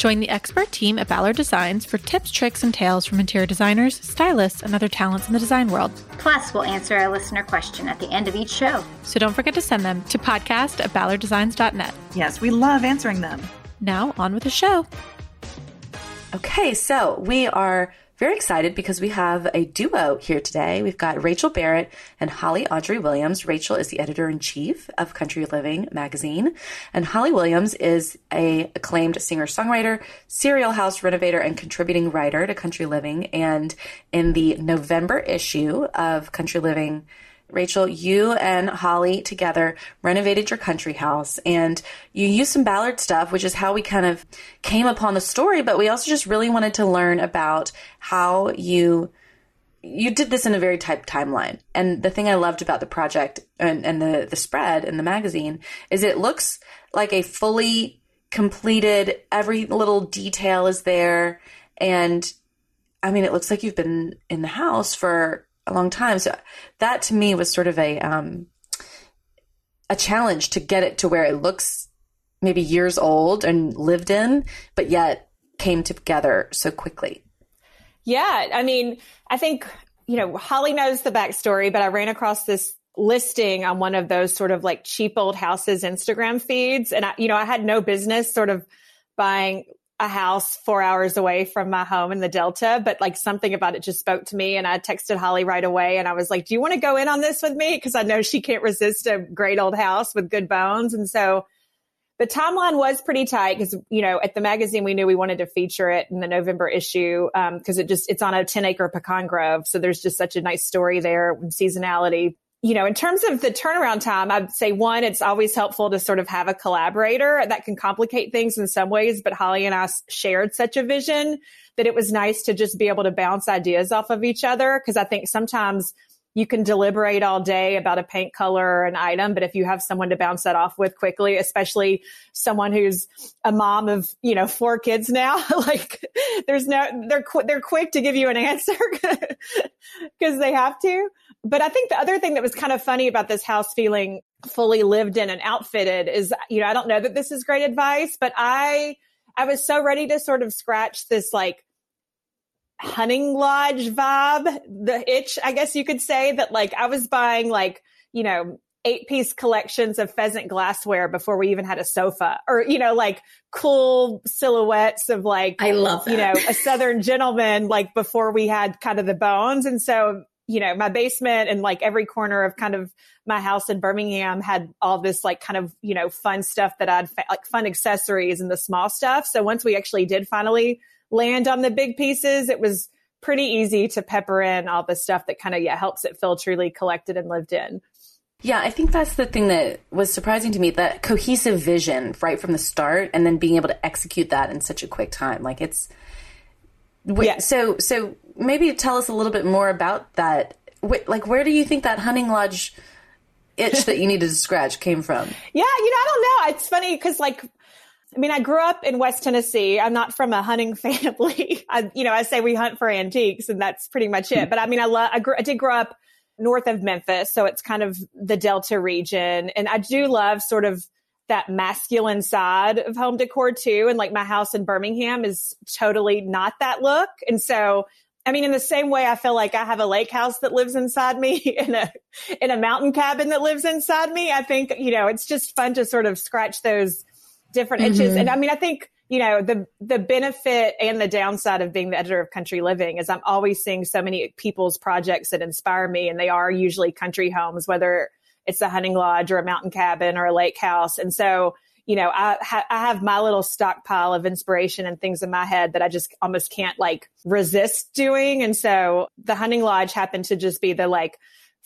Join the expert team at Ballard Designs for tips, tricks, and tales from interior designers, stylists, and other talents in the design world. Plus, we'll answer a listener question at the end of each show. So don't forget to send them to podcast at ballarddesigns.net. Yes, we love answering them. Now, on with the show. Okay, so we are very excited because we have a duo here today. We've got Rachel Barrett and Holly Audrey Williams. Rachel is the editor in chief of Country Living magazine, and Holly Williams is a acclaimed singer songwriter, serial house renovator, and contributing writer to Country Living. And in the November issue of Country Living Rachel, you and Holly together renovated your country house and you used some Ballard stuff, which is how we kind of came upon the story, but we also just really wanted to learn about how you you did this in a very tight timeline. And the thing I loved about the project and, and the, the spread in the magazine is it looks like a fully completed, every little detail is there. And I mean, it looks like you've been in the house for a long time. So that to me was sort of a um, a challenge to get it to where it looks maybe years old and lived in, but yet came together so quickly. Yeah, I mean, I think you know Holly knows the backstory, but I ran across this listing on one of those sort of like cheap old houses Instagram feeds, and I, you know, I had no business sort of buying a house four hours away from my home in the Delta, but like something about it just spoke to me. And I texted Holly right away and I was like, do you want to go in on this with me? Cause I know she can't resist a great old house with good bones. And so the timeline was pretty tight because, you know, at the magazine, we knew we wanted to feature it in the November issue. Um, cause it just, it's on a 10 acre pecan grove. So there's just such a nice story there seasonality you know, in terms of the turnaround time, I'd say one, it's always helpful to sort of have a collaborator that can complicate things in some ways. But Holly and I shared such a vision that it was nice to just be able to bounce ideas off of each other. Cause I think sometimes you can deliberate all day about a paint color or an item, but if you have someone to bounce that off with quickly, especially someone who's a mom of, you know, four kids now, like there's no, they're, they're quick to give you an answer because they have to. But I think the other thing that was kind of funny about this house feeling fully lived in and outfitted is, you know, I don't know that this is great advice, but I, I was so ready to sort of scratch this like hunting lodge vibe, the itch, I guess you could say that like I was buying like, you know, eight piece collections of pheasant glassware before we even had a sofa or, you know, like cool silhouettes of like, I love that. you know, a Southern gentleman, like before we had kind of the bones. And so you know, my basement and like every corner of kind of my house in Birmingham had all this like kind of, you know, fun stuff that I'd like fun accessories and the small stuff. So once we actually did finally land on the big pieces, it was pretty easy to pepper in all the stuff that kind of, yeah, helps it feel truly collected and lived in. Yeah, I think that's the thing that was surprising to me that cohesive vision right from the start and then being able to execute that in such a quick time. Like it's, yeah. so, so maybe tell us a little bit more about that. Like, where do you think that hunting lodge itch that you needed to scratch came from? Yeah, you know, I don't know. It's funny because, like, I mean, I grew up in West Tennessee. I'm not from a hunting family. I, you know, I say we hunt for antiques, and that's pretty much it. But I mean, I love. I, I did grow up north of Memphis, so it's kind of the Delta region, and I do love sort of that masculine side of home decor too. And like my house in Birmingham is totally not that look, and so I mean, in the same way, I feel like I have a lake house that lives inside me in a, in a mountain cabin that lives inside me. I think, you know, it's just fun to sort of scratch those different mm-hmm. itches. And I mean, I think, you know, the, the benefit and the downside of being the editor of country living is I'm always seeing so many people's projects that inspire me and they are usually country homes, whether it's a hunting lodge or a mountain cabin or a lake house. And so, you know, I, ha- I have my little stockpile of inspiration and things in my head that I just almost can't like resist doing. And so the hunting lodge happened to just be the like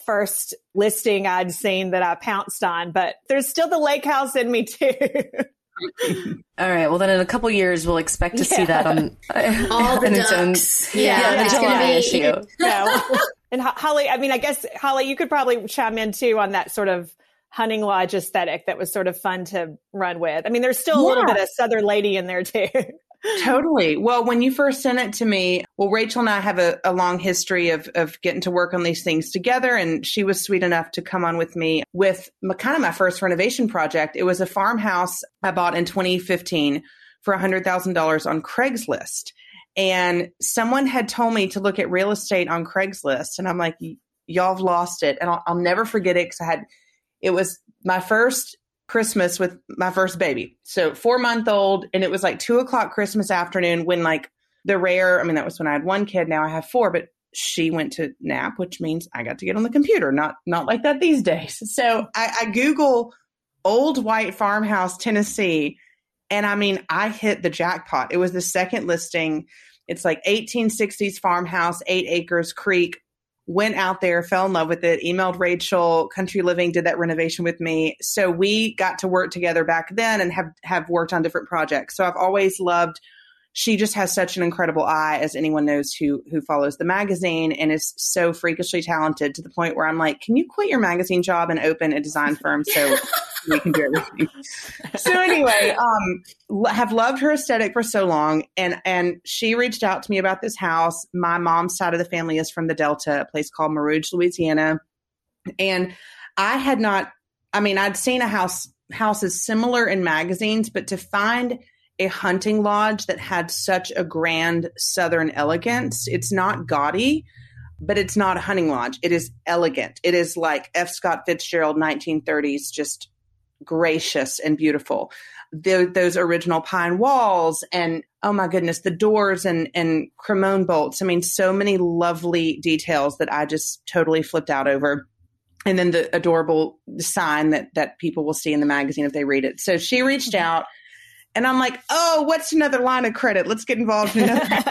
first listing I'd seen that I pounced on, but there's still the lake house in me too. All right. Well, then in a couple years, we'll expect to yeah. see that on all the ducks. yeah, yeah, yeah. July be, issue. Yeah. and Holly, I mean, I guess Holly, you could probably chime in too on that sort of hunting lodge aesthetic that was sort of fun to run with. I mean, there's still a yeah. little bit of Southern lady in there too. Totally. Well, when you first sent it to me, well, Rachel and I have a, a, long history of, of getting to work on these things together. And she was sweet enough to come on with me with my, kind of my first renovation project. It was a farmhouse I bought in 2015 for $100,000 on Craigslist. And someone had told me to look at real estate on Craigslist. And I'm like, y'all have lost it. And I'll, I'll never forget it because I had, it was my first Christmas with my first baby. So four month old. And it was like two o'clock Christmas afternoon when like the rare, I mean, that was when I had one kid. Now I have four, but she went to nap, which means I got to get on the computer. Not, not like that these days. So I, I Google old white farmhouse, Tennessee. And I mean, I hit the jackpot. It was the second listing. It's like 1860s farmhouse, eight acres, creek, went out there, fell in love with it, emailed Rachel, Country Living did that renovation with me. So we got to work together back then and have have worked on different projects. So I've always loved she just has such an incredible eye as anyone knows who who follows the magazine and is so freakishly talented to the point where I'm like, can you quit your magazine job and open a design firm so we can do everything. so anyway, um, have loved her aesthetic for so long, and and she reached out to me about this house. My mom's side of the family is from the Delta, a place called Mer Rouge, Louisiana, and I had not. I mean, I'd seen a house houses similar in magazines, but to find a hunting lodge that had such a grand southern elegance, it's not gaudy but it's not a hunting lodge. It is elegant. It is like F. Scott Fitzgerald 1930s, just gracious and beautiful. The, those original pine walls and oh my goodness, the doors and and cremone bolts. I mean, so many lovely details that I just totally flipped out over. And then the adorable sign that that people will see in the magazine if they read it. So she reached mm-hmm. out, and I'm like, oh, what's another line of credit? Let's get involved in another.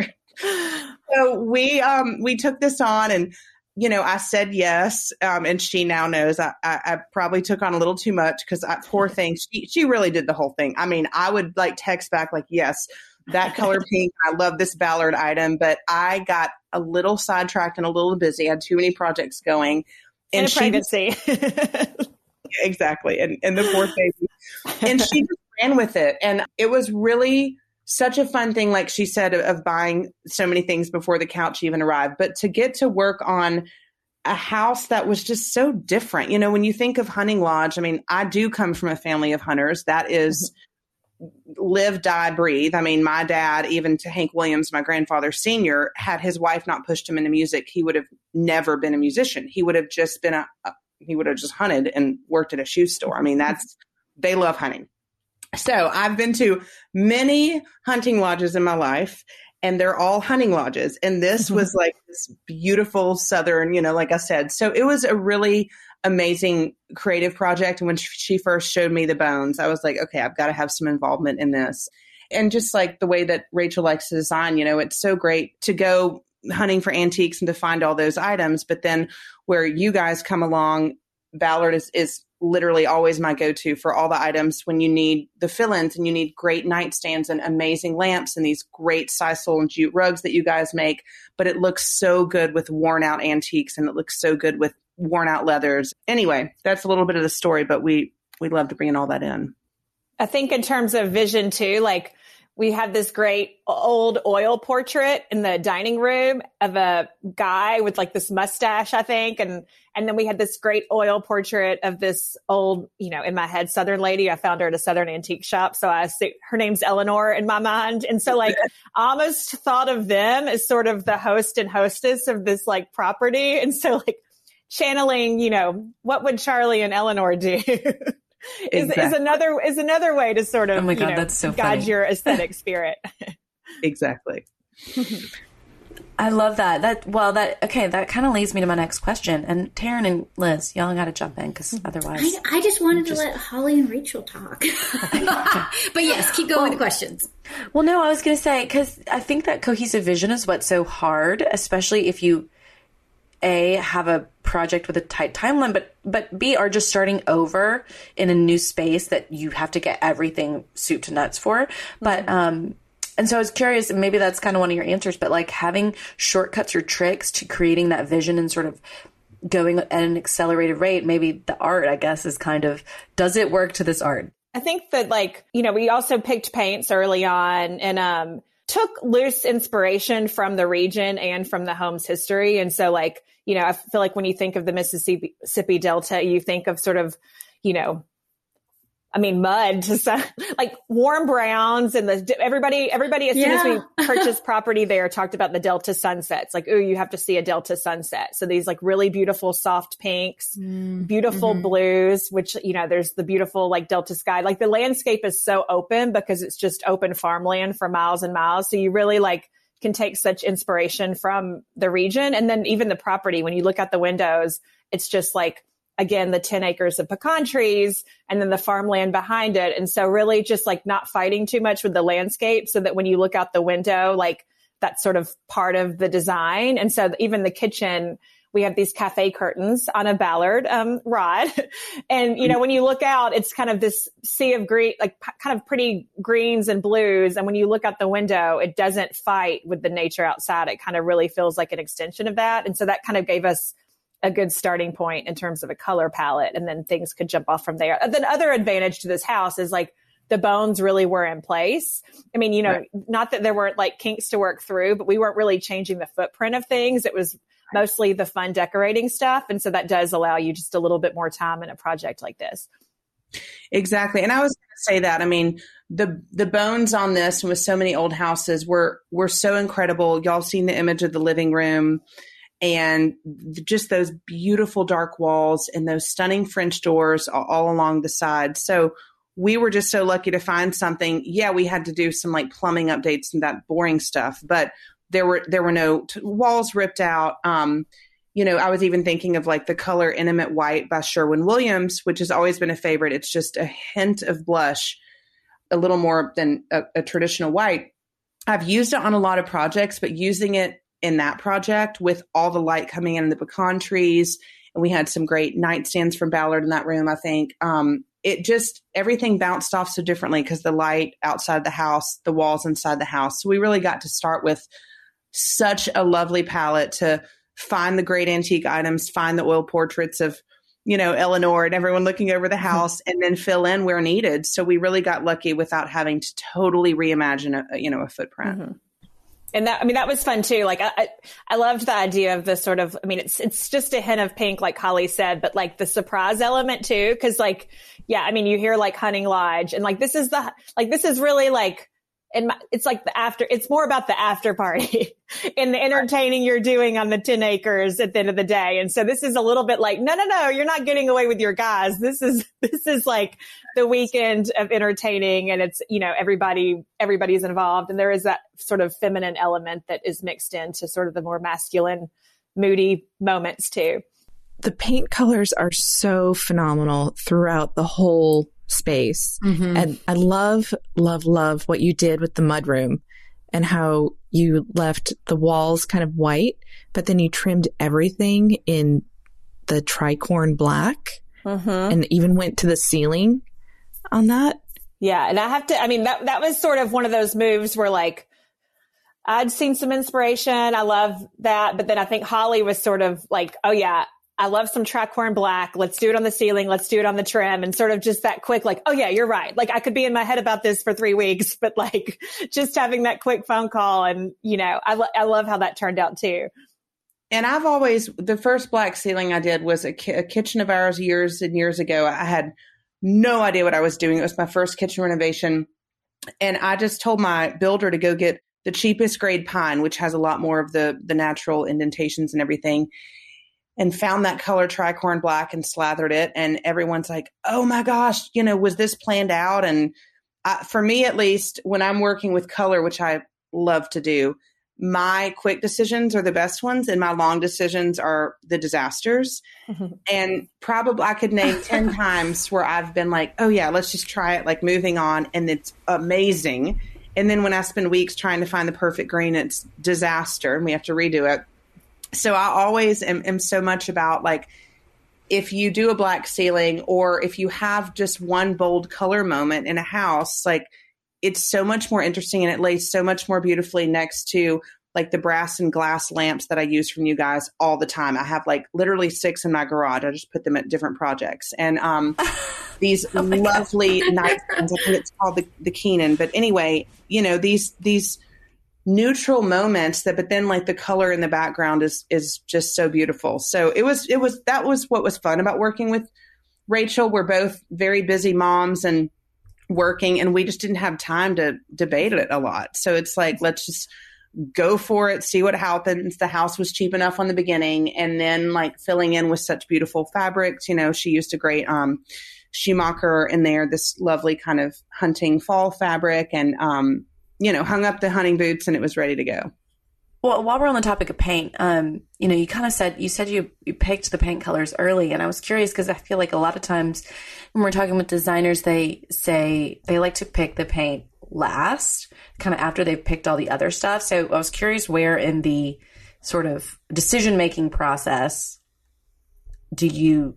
so we um we took this on and you know, I said yes, um, and she now knows I, I, I, probably took on a little too much because poor thing, she she really did the whole thing. I mean, I would like text back like, yes, that color pink. I love this Ballard item, but I got a little sidetracked and a little busy. I had too many projects going, and, and she pregnancy. Exactly, and and the poor baby, and she just ran with it, and it was really such a fun thing, like she said, of buying so many things before the couch even arrived. But to get to work on a house that was just so different. You know, when you think of Hunting Lodge, I mean, I do come from a family of hunters. That is mm-hmm. live, die, breathe. I mean, my dad, even to Hank Williams, my grandfather senior, had his wife not pushed him into music, he would have never been a musician. He would have just been a he would have just hunted and worked at a shoe store. I mean, that's they love hunting. So I've been to many hunting lodges in my life, and they're all hunting lodges. And this mm-hmm. was like this beautiful southern, you know, like I said. So it was a really amazing creative project. And when she first showed me the bones, I was like, okay, I've got to have some involvement in this. And just like the way that Rachel likes to design, you know, it's so great to go hunting for antiques and to find all those items. But then where you guys come along, Ballard is, is literally always my go-to for all the items when you need the fill-ins and you need great nightstands and amazing lamps and these great sisal and jute rugs that you guys make. But it looks so good with worn out antiques and it looks so good with worn out leathers. Anyway that's a little bit of the story but we we love to bring all that in. I think in terms of vision too like we have this great old oil portrait in the dining room of a guy with like this mustache, I think. And, and then we had this great oil portrait of this old, you know, in my head, Southern lady. I found her at a Southern antique shop. So I see her name's Eleanor in my mind. And so like almost thought of them as sort of the host and hostess of this like property. And so like channeling, you know, what would Charlie and Eleanor do? is, exactly. is another is another way to sort of oh my God, you know, that's so guide funny. your aesthetic spirit. exactly. I love that. That well, that okay. That kind of leads me to my next question. And Taryn and Liz, y'all got to jump in because mm-hmm. otherwise, I, I, just wanted just... to let Holly and Rachel talk. but yes, keep going well, with the questions. Well, no, I was going to say because I think that cohesive vision is what's so hard, especially if you a have a project with a tight timeline but but b are just starting over in a new space that you have to get everything soup to nuts for but mm-hmm. um and so I was curious, maybe that's kind of one of your answers, but like having shortcuts or tricks to creating that vision and sort of going at an accelerated rate, maybe the art, I guess, is kind of does it work to this art? I think that like, you know, we also picked paints early on and um took loose inspiration from the region and from the home's history. And so like, you know, I feel like when you think of the Mississippi, Delta, you think of sort of, you know, I mean, mud to some, like warm browns and the everybody, everybody, as Yeah. soon as we purchased property there, talked about the Delta sunsets. Like, oh, you have to see a Delta sunset. So these like really beautiful soft pinks, mm, mm-hmm. beautiful blues, which, you know, there's the beautiful like Delta sky. Like the landscape is so open because it's just open farmland for miles and miles. So you really like can take such inspiration from the region. And then even the property, when you look out the windows, it's just like, again, the 10 acres of pecan trees and then the farmland behind it. And so really just like not fighting too much with the landscape so that when you look out the window, like that's sort of part of the design. And so even the kitchen, we have these cafe curtains on a Ballard um, rod. and, you know, when you look out, it's kind of this sea of green, like p- kind of pretty greens and blues. And when you look out the window, it doesn't fight with the nature outside. It kind of really feels like an extension of that. And so that kind of gave us a good starting point in terms of a color palette. And then things could jump off from there. The other advantage to this house is like, the bones really were in place. I mean, you know, Right. not that there weren't like kinks to work through, but we weren't really changing the footprint of things. It was mostly the fun decorating stuff. And so that does allow you just a little bit more time in a project like this. Exactly. And I was going to say that. I mean, the the bones on this and with so many old houses were were so incredible. Y'all seen the image of the living room and just those beautiful dark walls and those stunning French doors all, along the side. So we were just so lucky to find something. Yeah, we had to do some like plumbing updates and that boring stuff, but there were there were no t- walls ripped out. Um, you know, I was even thinking of like the color Intimate White by Sherwin Williams, which has always been a favorite. It's just a hint of blush, a little more than a, a traditional white. I've used it on a lot of projects, but using it in that project with all the light coming in the pecan trees, and we had some great nightstands from Ballard in that room, I think. Um, it just everything bounced off so differently because the light outside the house, the walls inside the house. So we really got to start with such a lovely palette to find the great antique items, find the oil portraits of, you know, Eleanor and everyone looking over the house, and then fill in where needed. So we really got lucky without having to totally reimagine a, you know a footprint. And that I mean that was fun too. Like I, I loved the idea of the sort of I mean it's it's just a hint of pink, like Holly said, but like the surprise element too, because like yeah, I mean you hear like Hunting Lodge, and like this is the like this is really like. And my, it's like the after, it's more about the after party and the entertaining you're doing on the 10 acres at the end of the day. And so this is a little bit like, no, no, no, you're not getting away with your guys. This is, this is like the weekend of entertaining and it's, you know, everybody, everybody's involved. And there is that sort of feminine element that is mixed into sort of the more masculine, moody moments too. the paint colors are so phenomenal throughout the whole space. Mm-hmm. And I love, love, love what you did with the mudroom and how you left the walls kind of white, but then you trimmed everything in the tricorn black mm-hmm. and even went to the ceiling on that. Yeah. And I have to, I mean, that, that was sort of one of those moves where like, I'd seen some inspiration. I love that. But then I think Holly was sort of like, oh yeah, I love some tricorn black. Let's do it on the ceiling. Let's do it on the trim and sort of just that quick, like, oh yeah, you're right. Like I could be in my head about this for three weeks, but like just having that quick phone call and, you know, I, lo- I love how that turned out too. And I've always the first black ceiling I did was a, ki- a kitchen of ours years and years ago. I had no idea what I was doing. It was my first kitchen renovation, and I just told my builder to go get the cheapest grade pine, which has a lot more of the the natural indentations and everything. And found that color tricorn black and slathered it, and everyone's like, "Oh my gosh, you know, was this planned out?" And I, for me, at least, when I'm working with color, which I love to do, my quick decisions are the best ones and my long decisions are the disasters. Mm-hmm. And probably i could name 10 times where i've been like oh yeah let's just try it like moving on and it's amazing. And then when i spend weeks trying to find the perfect green it's disaster and we have to redo it so i always am, am so much about like if you do a black ceiling or if you have just one bold color moment in a house like it's so much more interesting and it lays so much more beautifully next to like the brass and glass lamps that I use from you guys all the time. I have like literally six in my garage. I just put them at different projects. And um, these oh lovely nice ones. I think it's called the, the Keenan. But anyway, you know, these these neutral moments that but then like the color in the background is is just so beautiful. So it was it was that was what was fun about working with Rachel. We're both very busy moms and working and we just didn't have time to debate it a lot. So it's like let's just go for it, see what happens. The house was cheap enough on the beginning, and then like filling in with such beautiful fabrics. You know, she used a great um, Schumacher in there, this lovely kind of hunting fall fabric, and um, you know, hung up the hunting boots, and it was ready to go. Well, while we're on the topic of paint, um, you know, you kind of said you said you you picked the paint colors early, and I was curious because I feel like a lot of times when we're talking with designers, they say they like to pick the paint last, kind of after they've picked all the other stuff. So I was curious where in the sort of decision making process do you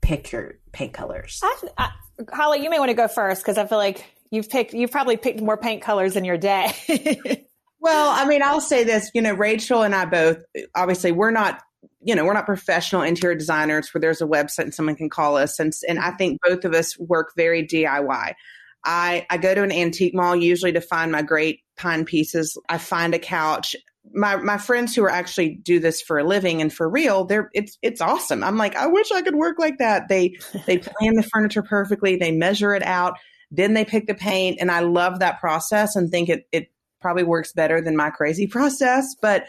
pick your paint colors? I, I, Holly, you may want to go first because I feel like you've picked, you've probably picked more paint colors in your day. well, I mean, I'll say this, you know, Rachel and I both, obviously, we're not you know, we're not professional interior designers where there's a website and someone can call us. And, and I think both of us work very DIY. I, I go to an antique mall usually to find my great pine pieces. I find a couch. My my friends who are actually do this for a living and for real, they're it's it's awesome. I'm like, I wish I could work like that. They they plan the furniture perfectly, they measure it out, then they pick the paint, and I love that process and think it it probably works better than my crazy process. But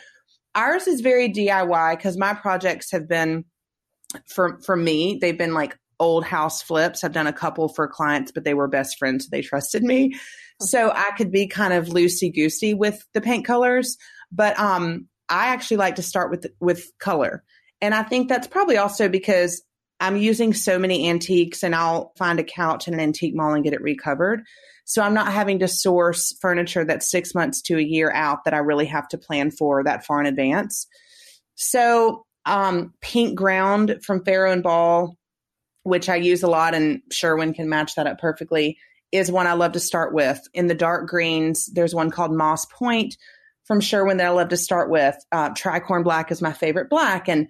ours is very DIY because my projects have been for for me, they've been like old house flips. I've done a couple for clients, but they were best friends. So they trusted me. So I could be kind of loosey goosey with the paint colors. But um, I actually like to start with, with color. And I think that's probably also because I'm using so many antiques and I'll find a couch in an antique mall and get it recovered. So I'm not having to source furniture that's six months to a year out that I really have to plan for that far in advance. So um, pink ground from Farrow and Ball which I use a lot and Sherwin can match that up perfectly, is one I love to start with. In the dark greens, there's one called Moss Point from Sherwin that I love to start with. Uh, Tricorn Black is my favorite black, and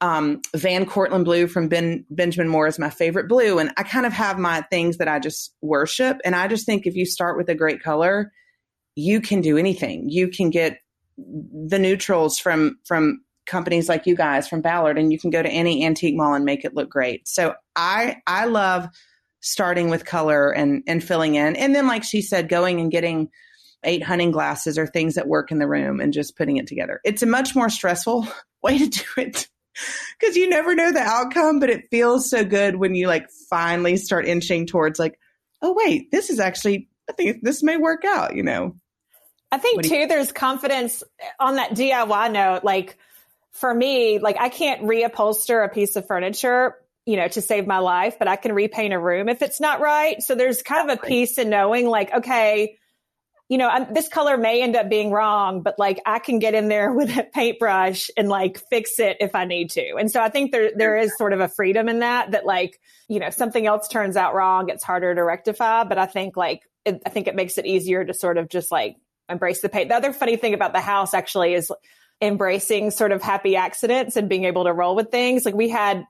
um, Van Courtland Blue from ben, Benjamin Moore is my favorite blue. And I kind of have my things that I just worship. And I just think if you start with a great color, you can do anything. You can get the neutrals from from companies like you guys from Ballard and you can go to any antique mall and make it look great. So I I love starting with color and and filling in. And then like she said going and getting eight hunting glasses or things that work in the room and just putting it together. It's a much more stressful way to do it because you never know the outcome, but it feels so good when you like finally start inching towards like, oh wait, this is actually I think this may work out, you know. I think too, there's confidence eh, on that DIY note. Like for me, like I can't reupholster a piece of furniture, you know, to save my life, but I can repaint a room if it's not right. So there's kind of a peace in knowing like, okay, you know, I'm, this color may end up being wrong, but like I can get in there with a paintbrush and like fix it if I need to. And so I think there there is sort of a freedom in that that like, you know, something else turns out wrong, it's harder to rectify, but I think like it, I think it makes it easier to sort of just like embrace the paint. The other funny thing about the house actually is embracing sort of happy accidents and being able to roll with things. Like we had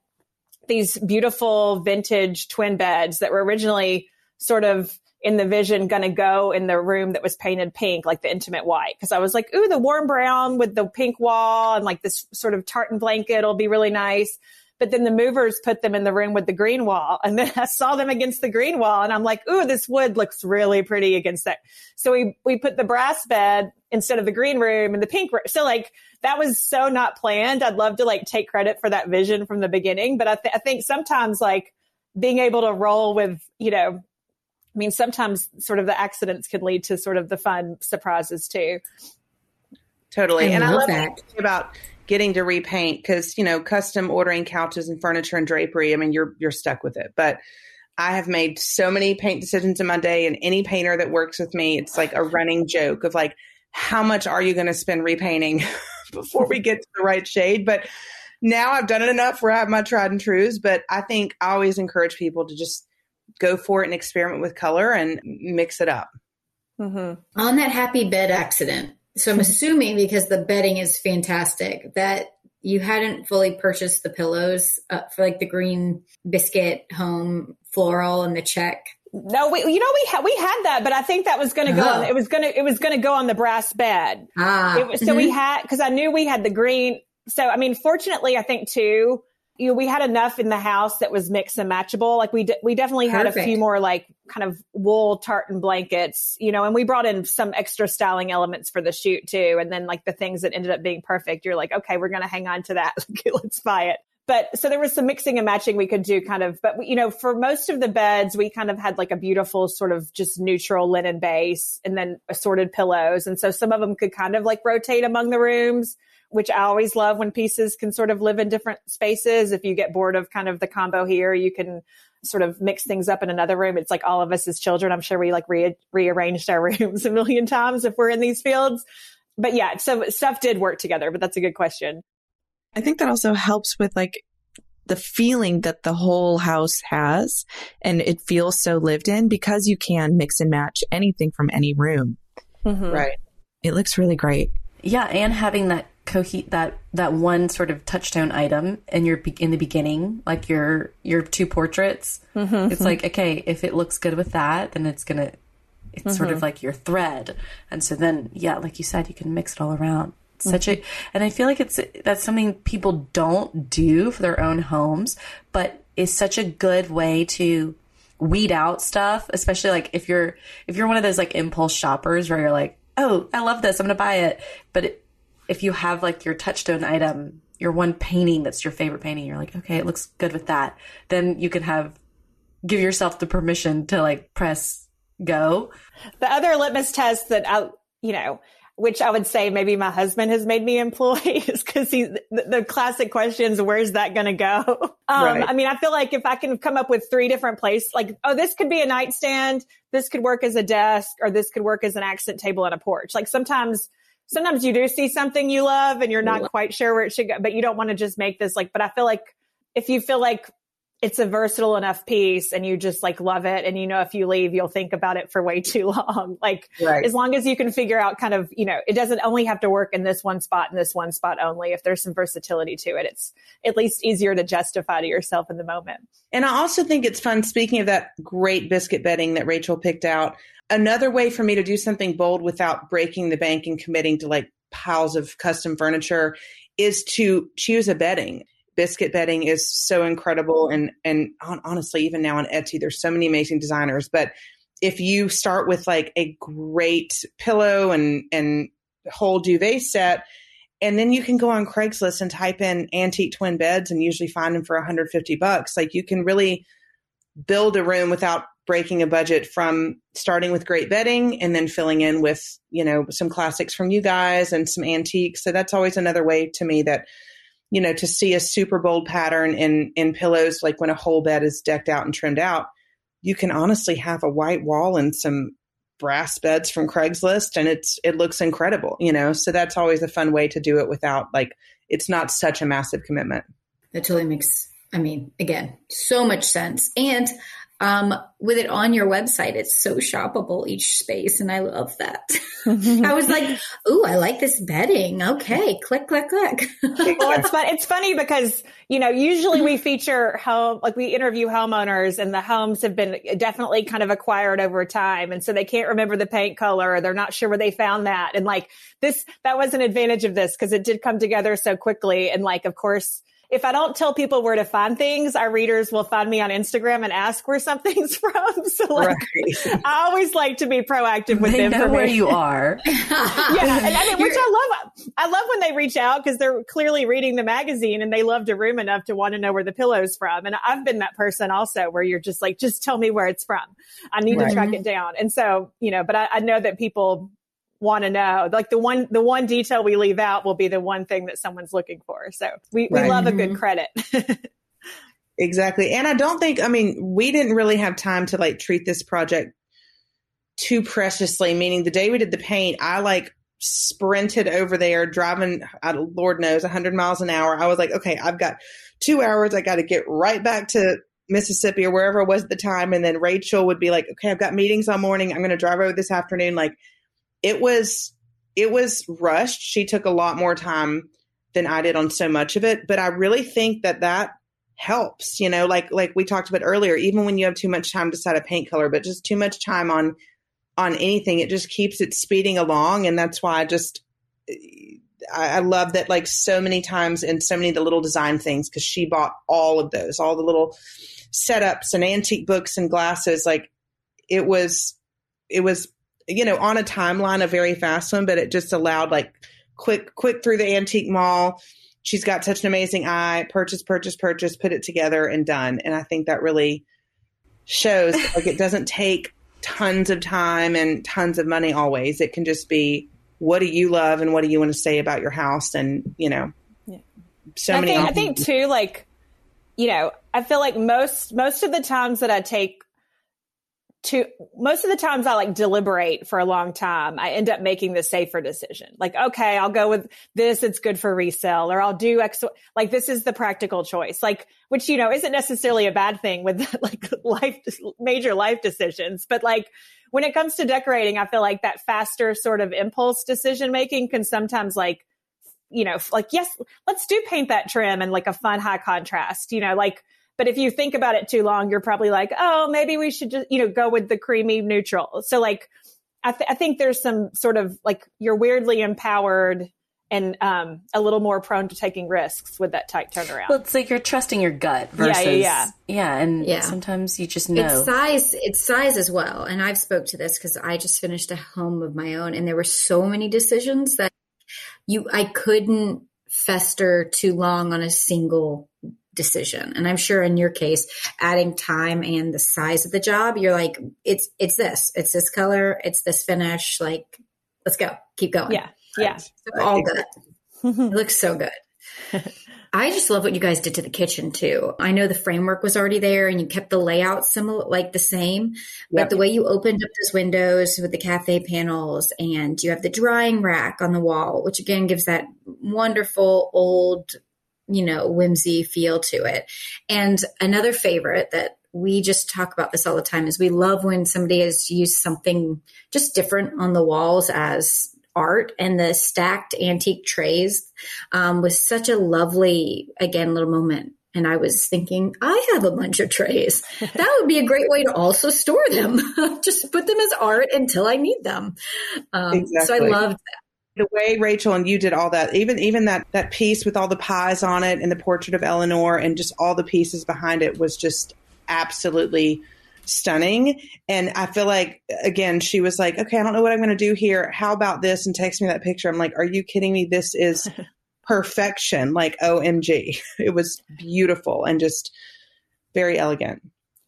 these beautiful vintage twin beds that were originally sort of in the vision going to go in the room that was painted pink, like the intimate white. Cause I was like, ooh, the warm brown with the pink wall and like this sort of tartan blanket will be really nice. But then the movers put them in the room with the green wall. And then I saw them against the green wall and I'm like, ooh, this wood looks really pretty against that. So we, we put the brass bed instead of the green room and the pink room. So like that was so not planned. I'd love to like take credit for that vision from the beginning. But I, th- I think sometimes like being able to roll with, you know, I mean, sometimes sort of the accidents can lead to sort of the fun surprises too. Totally. I and I love that about getting to repaint because you know custom ordering couches and furniture and drapery i mean you're you're stuck with it but i have made so many paint decisions in my day and any painter that works with me it's like a running joke of like how much are you going to spend repainting before we get to the right shade but now i've done it enough where i have my tried and trues but i think i always encourage people to just go for it and experiment with color and mix it up mm-hmm. on that happy bed accident So I'm assuming because the bedding is fantastic that you hadn't fully purchased the pillows uh, for like the green biscuit home floral and the check. No, we, you know, we had, we had that, but I think that was going to go, Oh. on, it was going to, it was going to go on the brass bed. Ah, It was, so we had, cause I knew we had the green. So, I mean, fortunately, I think too, you know, we had enough in the house that was mix and matchable. Like we, de- we definitely had a few more like kind of wool tartan blankets, you know, and we brought in some extra styling elements for the shoot too. And then like the things that ended up being perfect, you're like, okay, we're going to hang on to that. Okay, Let's buy it. But so there was some mixing and matching we could do kind of, but you know, for most of the beds, we kind of had like a beautiful sort of just neutral linen base and then assorted pillows. And so some of them could kind of like rotate among the rooms which I always love when pieces can sort of live in different spaces. If you get bored of kind of the combo here, you can sort of mix things up in another room. It's like all of us as children. I'm sure we like re- rearranged our rooms a million times if we're in these fields. But yeah, so stuff did work together, but that's a good question. I think that also helps with like the feeling that the whole house has and it feels so lived in because you can mix and match anything from any room. Mm-hmm. Right. It looks really great. Yeah, and having that cohe that that one sort of touchstone item in your be- in the beginning, like your your two portraits. Mm-hmm. It's like okay, if it looks good with that, then it's gonna. It's sort of mm-hmm. like your thread, and so then yeah, like you said, you can mix it all around. Such a, mm-hmm. and I feel like it's that's something people don't do for their own homes, but is such a good way to weed out stuff, especially like if you're if you're one of those like impulse shoppers where you're like, oh, I love this, I'm gonna buy it. But it, if you have like your touchstone item, your one painting that's your favorite painting, you're like, okay, it looks good with that. Then you can have give yourself the permission to like press go. The other litmus test that I, you know, which I would say maybe my husband has made me employ is because he, the, the classic questions, where's that going to go? Um, Right. I mean, I feel like if I can come up with three different places, like, oh, this could be a nightstand, this could work as a desk, or this could work as an accent table and a porch. Like sometimes, sometimes you do see something you love and you're not quite sure where it should go, but you don't want to just make this like, but I feel like if you feel like it's a versatile enough piece and you just like love it and you know if you leave you'll think about it for way too long like Right. as long as you can figure out kind of you know it doesn't only have to work in this one spot and this one spot only if there's some versatility to it it's at least easier to justify to yourself in the moment And I also think it's fun, speaking of that great biscuit bedding that Rachel picked out, another way for me to do something bold without breaking the bank and committing to like piles of custom furniture is to choose a bedding. Biscuit bedding is so incredible. And, and hon- honestly, even now on Etsy, there's so many amazing designers. But if you start with like a great pillow and, and whole duvet set, and then you can go on Craigslist and type in antique twin beds and usually find them for 150 bucks. Like you can really build a room without breaking a budget from starting with great bedding and then filling in with, you know, some classics from you guys and some antiques. So that's always another way to me that, you know, to see a super bold pattern in in pillows like when a whole bed is decked out and trimmed out, you can honestly have a white wall and some brass beds from Craigslist and it's it looks incredible, you know. So that's always a fun way to do it without like it's not such a massive commitment. That totally makes, I mean, again, so much sense. And um, with it on your website, it's so shoppable each space, and I love that. I was like, "Ooh, I like this bedding." Okay, click, click, click. well it's fun it's funny because you know usually we feature home like we interview homeowners and the homes have been definitely kind of acquired over time and so they can't remember the paint color or they're not sure where they found that and like this that was an advantage of this because it did come together so quickly and like of course if I don't tell people where to find things, our readers will find me on Instagram and ask where something's from. So like, I always like to be proactive with They the know where information. you are. yeah, and I mean, which I love. I love when they reach out because they're clearly reading the magazine and they loved a room enough to want to know where the pillow's from. And I've been that person also where you're just like, just tell me where it's from. I need Right. to track mm-hmm. it down. And so, you know, but I, I know that people want to know. Like the one, the one detail we leave out will be the one thing that someone's looking for. So we, we Right. love a good mm-hmm. credit. Exactly. And I don't think, I mean, we didn't really have time to like treat this project too preciously, meaning the day we did the paint, I like sprinted over there driving, Lord knows, 100 miles an hour. I was like, okay, I've got two hours. I got to get right back to Mississippi or wherever I was at the time. And then Rachel would be like, okay, I've got meetings all morning. I'm going to drive over this afternoon. Like it was, it was rushed. She took a lot more time than I did on so much of it, but I really think that that helps, you know, like like we talked about earlier, even when you have too much time to set a paint color, but just too much time on on anything, it just keeps it speeding along and that's why I just I, I love that like so many times and so many of the little design things because she bought all of those, all the little setups and antique books and glasses. Like it was, it was, you know, on a timeline, a very fast one, but it just allowed like quick, quick through the antique mall. She's got such an amazing eye. Purchase, purchase, purchase, put it together and done. And I think that really shows like it doesn't take tons of time and tons of money always. It can just be what do you love and what do you want to say about your house and you know yeah. so I many think, I think too like you know i feel like most most of the times that i take to most of the times I like deliberate for a long time. I end up making the safer decision. Like, okay, I'll go with this. It's good for resale or I'll do X. Like this is the practical choice. Like, which, you know, isn't necessarily a bad thing with like life, major life decisions, but like when it comes to decorating, I feel like that faster sort of impulse decision making can sometimes like, you know, like, yes, let's do paint that trim and like a fun high contrast, you know, like, but if you think about it too long, you're probably like, oh, maybe we should just, you know, go with the creamy neutral. So like, I, th- I think there's some sort of like you're weirdly empowered and um, a little more prone to taking risks with that tight turnaround. Well, it's like you're trusting your gut versus yeah, yeah, yeah. yeah and yeah. sometimes you just know it's size. It's size as well. And I've spoke to this because I just finished a home of my own, and there were so many decisions that you I couldn't fester too long on a single decision. And I'm sure in your case, adding time and the size of the job, you're like, it's it's this, it's this color, it's this finish. Like, let's go, keep going. Yeah, yeah. So all good. it looks so good. I just love what you guys did to the kitchen too. I know the framework was already there and you kept the layout similar, like the same, but yep. the way you opened up those windows with the cafe panels and you have the drying rack on the wall, which again gives that wonderful old, you know, whimsy feel to it. And another favorite that we just talk about this all the time is we love when somebody has used something just different on the walls as art and the stacked antique trays um, was such a lovely, again, little moment. And I was thinking, I have a bunch of trays. That would be a great way to also store them. Just put them as art until I need them. Um, exactly. So I loved that the way Rachel and you did all that, even even that that piece with all the pies on it and the portrait of Eleanor and just all the pieces behind it was just absolutely stunning. And I feel like, again, she was like, okay, I don't know what I'm going to do here. How about this? And text me that picture. I'm like, are you kidding me? This is perfection. Like, OMG. It was beautiful and just very elegant.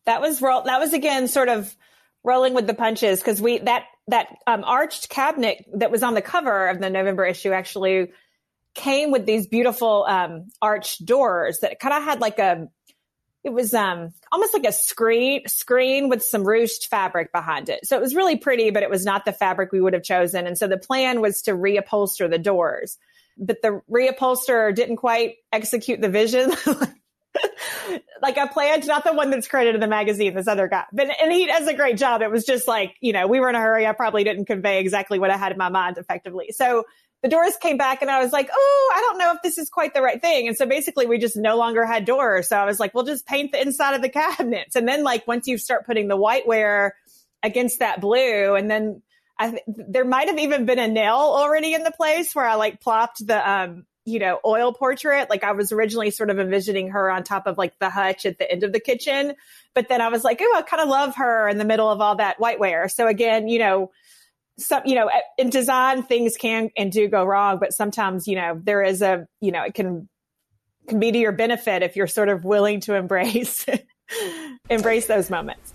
That was, that was again, sort of rolling with the punches because we, that, that um, arched cabinet that was on the cover of the November issue actually came with these beautiful um, arched doors that kind of had like a it was um almost like a screen screen with some ruched fabric behind it. So it was really pretty, but it was not the fabric we would have chosen. And so the plan was to reupholster the doors. But the reupholster didn't quite execute the vision. like a plant, not the one that's credited in the magazine, this other guy. But and he does a great job. It was just like, you know, we were in a hurry. I probably didn't convey exactly what I had in my mind effectively. So the doors came back and I was like, oh, I don't know if this is quite the right thing. And so basically we just no longer had doors. So I was like, we'll just paint the inside of the cabinets. And then like once you start putting the whiteware against that blue and then I th- there might have even been a nail already in the place where I like plopped the, um, you know, oil portrait. Like I was originally sort of envisioning her on top of like the hutch at the end of the kitchen. But then I was like, oh, I kind of love her in the middle of all that whiteware. So again, you know, some, you know, eh, in design, things can and do go wrong, but sometimes, you know, there is a, you know, it can, can be to your benefit if you're sort of willing to embrace, embrace those moments.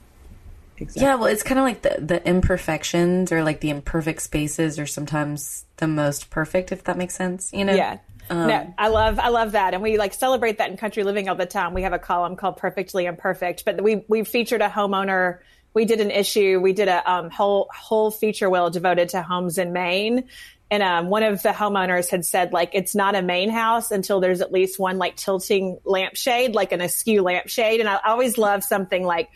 Exactly. Yeah, well, it's kind of like the the imperfections or like the imperfect spaces are sometimes the most perfect, if that makes sense. You know? Yeah. Um, no, I love I love that, and we like celebrate that in country living all the time. We have a column called "Perfectly Imperfect," but we we featured a homeowner we did an issue. We did a um, whole whole feature wheel devoted to homes in Maine. And um, one of the homeowners had said, like, it's not a Maine house until there's at least one like tilting lampshade, like an askew lampshade. And I always love something like,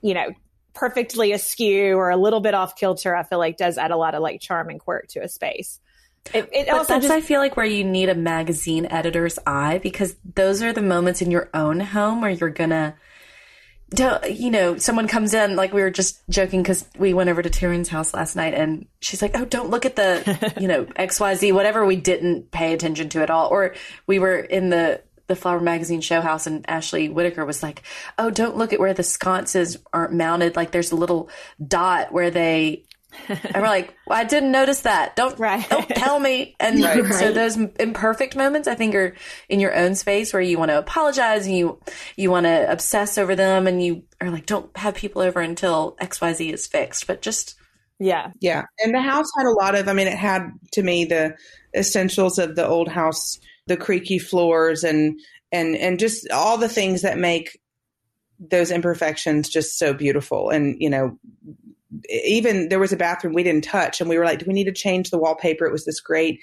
you know, perfectly askew or a little bit off kilter. I feel like does add a lot of like charm and quirk to a space. It, it But also that's, just I feel like, where you need a magazine editor's eye because those are the moments in your own home where you're gonna, don't, you know, someone comes in, like we were just joking because we went over to Taryn's house last night and she's like, oh, don't look at the, you know, XYZ, whatever we didn't pay attention to at all. Or we were in the, the Flower Magazine show house and Ashley Whittaker was like, oh, don't look at where the sconces aren't mounted. Like there's a little dot where they, and we're like, well, I didn't notice that. Don't Right. don't tell me. And so those imperfect moments, I think, are in your own space where you want to apologize and you you want to obsess over them, and you are like, don't have people over until X Y Z is fixed. But just yeah. Yeah. And the house had a lot of, I mean, it had to me the essentials of the old house, the creaky floors and, and, and just all the things that make those imperfections just so beautiful. And, you know, even there was a bathroom we didn't touch and we were like, do we need to change the wallpaper? It was this great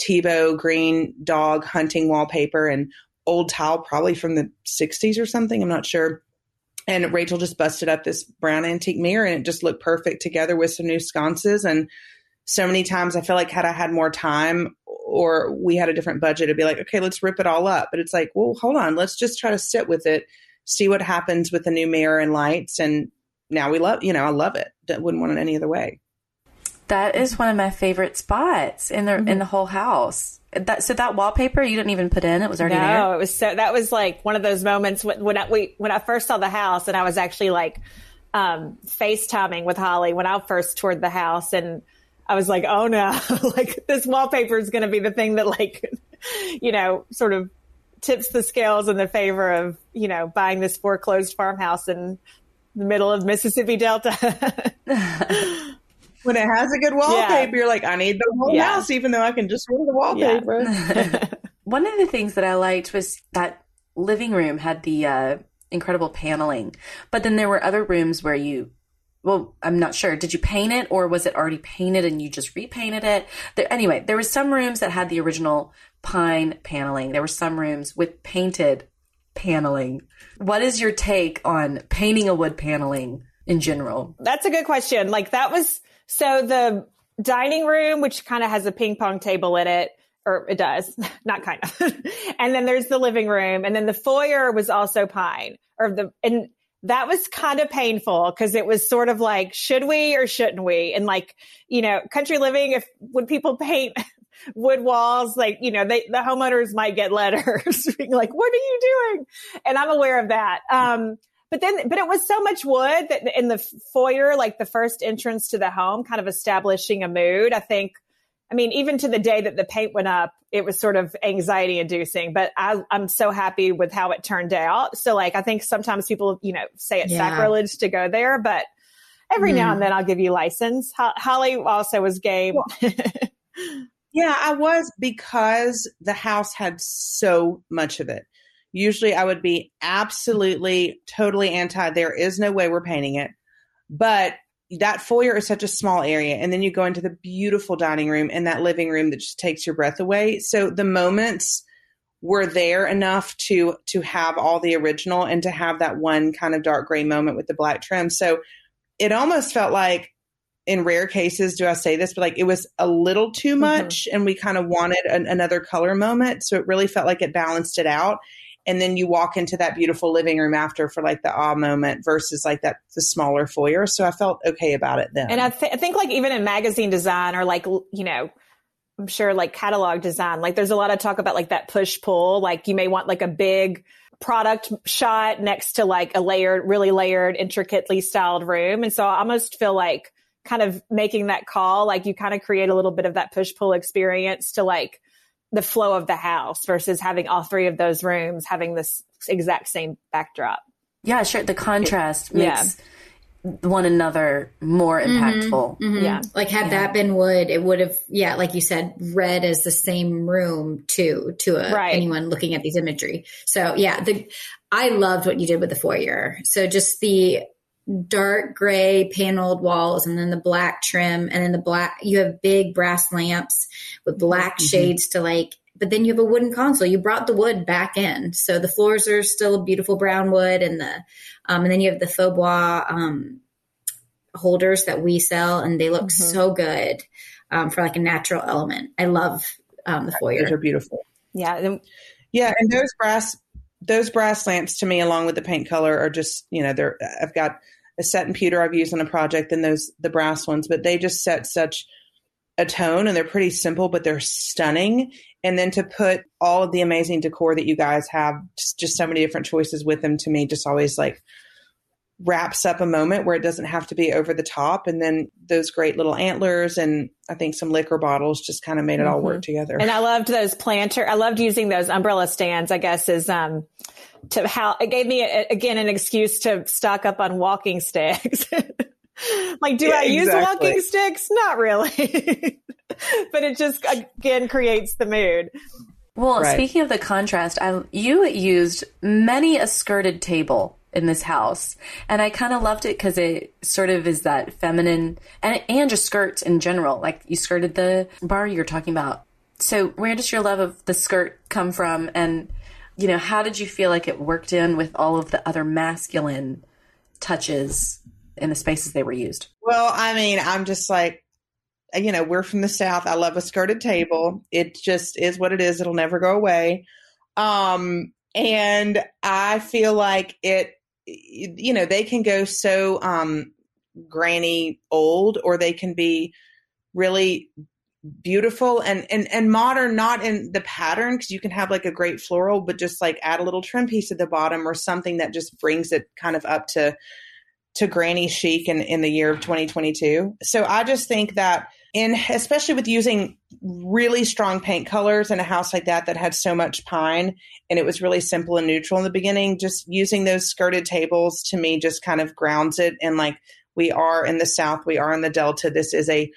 Thibaut green dog hunting wallpaper and old tile, probably from the 60s or something. I'm not sure. And Rachel just busted up this brown antique mirror and it just looked perfect together with some new sconces. And so many times I feel like had I had more time or we had a different budget, it'd be like, okay, let's rip it all up. But it's like, well, hold on, let's just try to sit with it, see what happens with the new mirror and lights. And now we love, you know, I love it. D- Wouldn't want it any other way. that is one of my favorite spots in the Mm-hmm. in the whole house. That so that wallpaper you didn't even put in; it was already No, there. it was so that was like one of those moments when, when I we, when I first saw the house and I was actually like um, FaceTiming with Holly when I first toured the house and I was like, oh no, like this wallpaper is going to be the thing that like you know sort of tips the scales in the favor of you know buying this foreclosed farmhouse in the middle of Mississippi Delta. When it has a good wallpaper, you're like, I need the whole Yeah. house, even though I can just wear the wallpaper. One of the things that I liked was that living room had the uh, incredible paneling, but then there were other rooms where you. Well, I'm not sure. Did you paint it or was it already painted and you just repainted it? There, anyway, there were some rooms that had the original pine paneling. There were some rooms with painted paneling. What is your take on painting a wood paneling in general? That's a good question. Like that was so the dining room, which kind of has a ping pong table in it, or it does, not kind of. and then there's the living room, and then the foyer was also pine, or the and that was kind of painful because it was sort of like, should we or shouldn't we? And like, you know, country living, if when people paint wood walls, like, you know, they, the homeowners might get letters being like, what are you doing? And I'm aware of that. Um, but then, but it was so much wood that in the foyer, like the first entrance to the home, kind of establishing a mood. I think, I mean, even to the day that the paint went up, it was sort of anxiety inducing, but I, I'm so happy with how it turned out. So like, I think sometimes people, you know, say it's Yeah. sacrilege to go there, but every now and then I'll give you license. Ho- Holly also was game. Yeah, I was because the house had so much of it. Usually I would be absolutely, totally anti, there is no way we're painting it. But that foyer is such a small area. And then you go into the beautiful dining room and that living room that just takes your breath away. So the moments were there enough to to have all the original and to have that one kind of dark gray moment with the black trim. So it almost felt like in rare cases do I say this, but like it was a little too mm-hmm. much and we kind of wanted an, another color moment. So it really felt like it balanced it out. And then you walk into that beautiful living room after for like the awe moment versus like that the smaller foyer. So I felt okay about it then. And I, th- I think like even in magazine design or like, you know, I'm sure like catalog design, like there's a lot of talk about like that push pull. Like you may want like a big product shot next to like a layered, really layered, intricately styled room. And so I almost feel like kind of making that call, like you kind of create a little bit of that push pull experience to like the flow of the house versus having all three of those rooms having this exact same backdrop. Yeah, sure. The contrast Yeah. makes one another more impactful. Mhm. Yeah. Like had that been wood, it would have, yeah, like you said, read as the same room too to a, Right. anyone looking at these imagery. So yeah, the I loved what you did with the foyer. So just the dark gray paneled walls and then the black trim and then the black you have big brass lamps with black shades to like but then you have a wooden console you brought the wood back in so the floors are still a beautiful brown wood and the um, and then you have the faux bois um, holders that we sell, and they look mm-hmm. so good um, for like a natural element. I love um, the foyer. Those are beautiful. Yeah, yeah, and those brass those brass lamps to me, along with the paint color, are just you know they're. I've got a set and pewter I've used on a project, than those the brass ones, but they just set such a tone, and they're pretty simple, but they're stunning. And then to put all of the amazing decor that you guys have, just, just so many different choices with them, to me, just always like wraps up a moment where it doesn't have to be over the top. And then those great little antlers and I think some liquor bottles just kind of made it mm-hmm. all work mm-hmm. together. And I loved those planter. I loved using those umbrella stands, I guess, is, um, to how it gave me a, again an excuse to stock up on walking sticks. like, do yeah, I use exactly. walking sticks? Not really. but it just again creates the mood. Well, right. speaking of the contrast, I, you used many a skirted table in this house. And I kind of loved it because it sort of is that feminine and, and just skirts in general. Like you skirted the bar you're talking about. So where does your love of the skirt come from? And, you know, how did you feel like it worked in with all of the other masculine touches in the spaces they were used? Well, I mean, I'm just like, you know, we're from the South. I love a skirted table. It just is what it is. It'll never go away. Um, and I feel like it you know they can go so um granny old or they can be really beautiful and and and modern not in the pattern because you can have like a great floral but just like add a little trim piece at the bottom or something that just brings it kind of up to to granny chic in in the year of 2022 so i just think that in especially with using really strong paint colors in a house like that that had so much pine and it was really simple and neutral in the beginning just using those skirted tables to me just kind of grounds it and like we are in the south we are in the delta this is a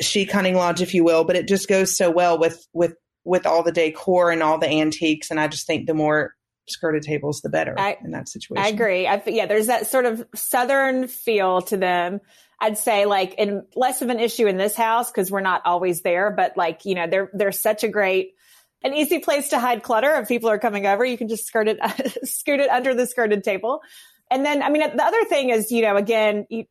chic hunting lodge if you will but it just goes so well with with with all the decor and all the antiques and i just think the more skirted tables the better I, in that situation. i agree. I, yeah there's that sort of southern feel to them I'd say like in less of an issue in this house because we're not always there, but like, you know, they're, they're such a great, an easy place to hide clutter. If people are coming over, you can just skirt it, scoot it under the skirted table. And then, I mean, the other thing is, you know, again, you,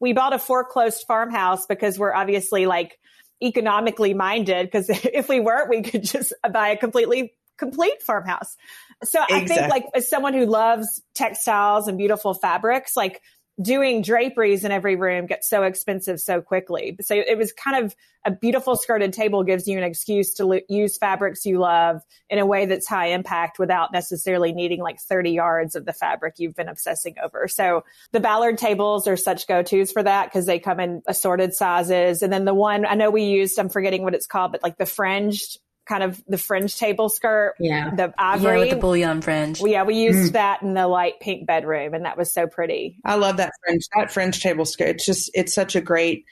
we bought a foreclosed farmhouse because we're obviously like economically minded. Because if we weren't, we could just buy a completely complete farmhouse. So exactly. I think like as someone who loves textiles and beautiful fabrics, like doing draperies in every room gets so expensive so quickly. So it was kind of a beautiful skirted table gives you an excuse to use fabrics you love in a way that's high impact without necessarily needing like 30 yards of the fabric you've been obsessing over. So the Ballard tables are such go-tos for that because they come in assorted sizes. And then the one I know we used, I'm forgetting what it's called, but like the fringed kind of the fringe table skirt. Yeah. The ivory. Yeah, with the bullion fringe. Well, yeah, we used mm. that in the light pink bedroom and that was so pretty. I love that fringe, that fringe table skirt. It's just, it's such a great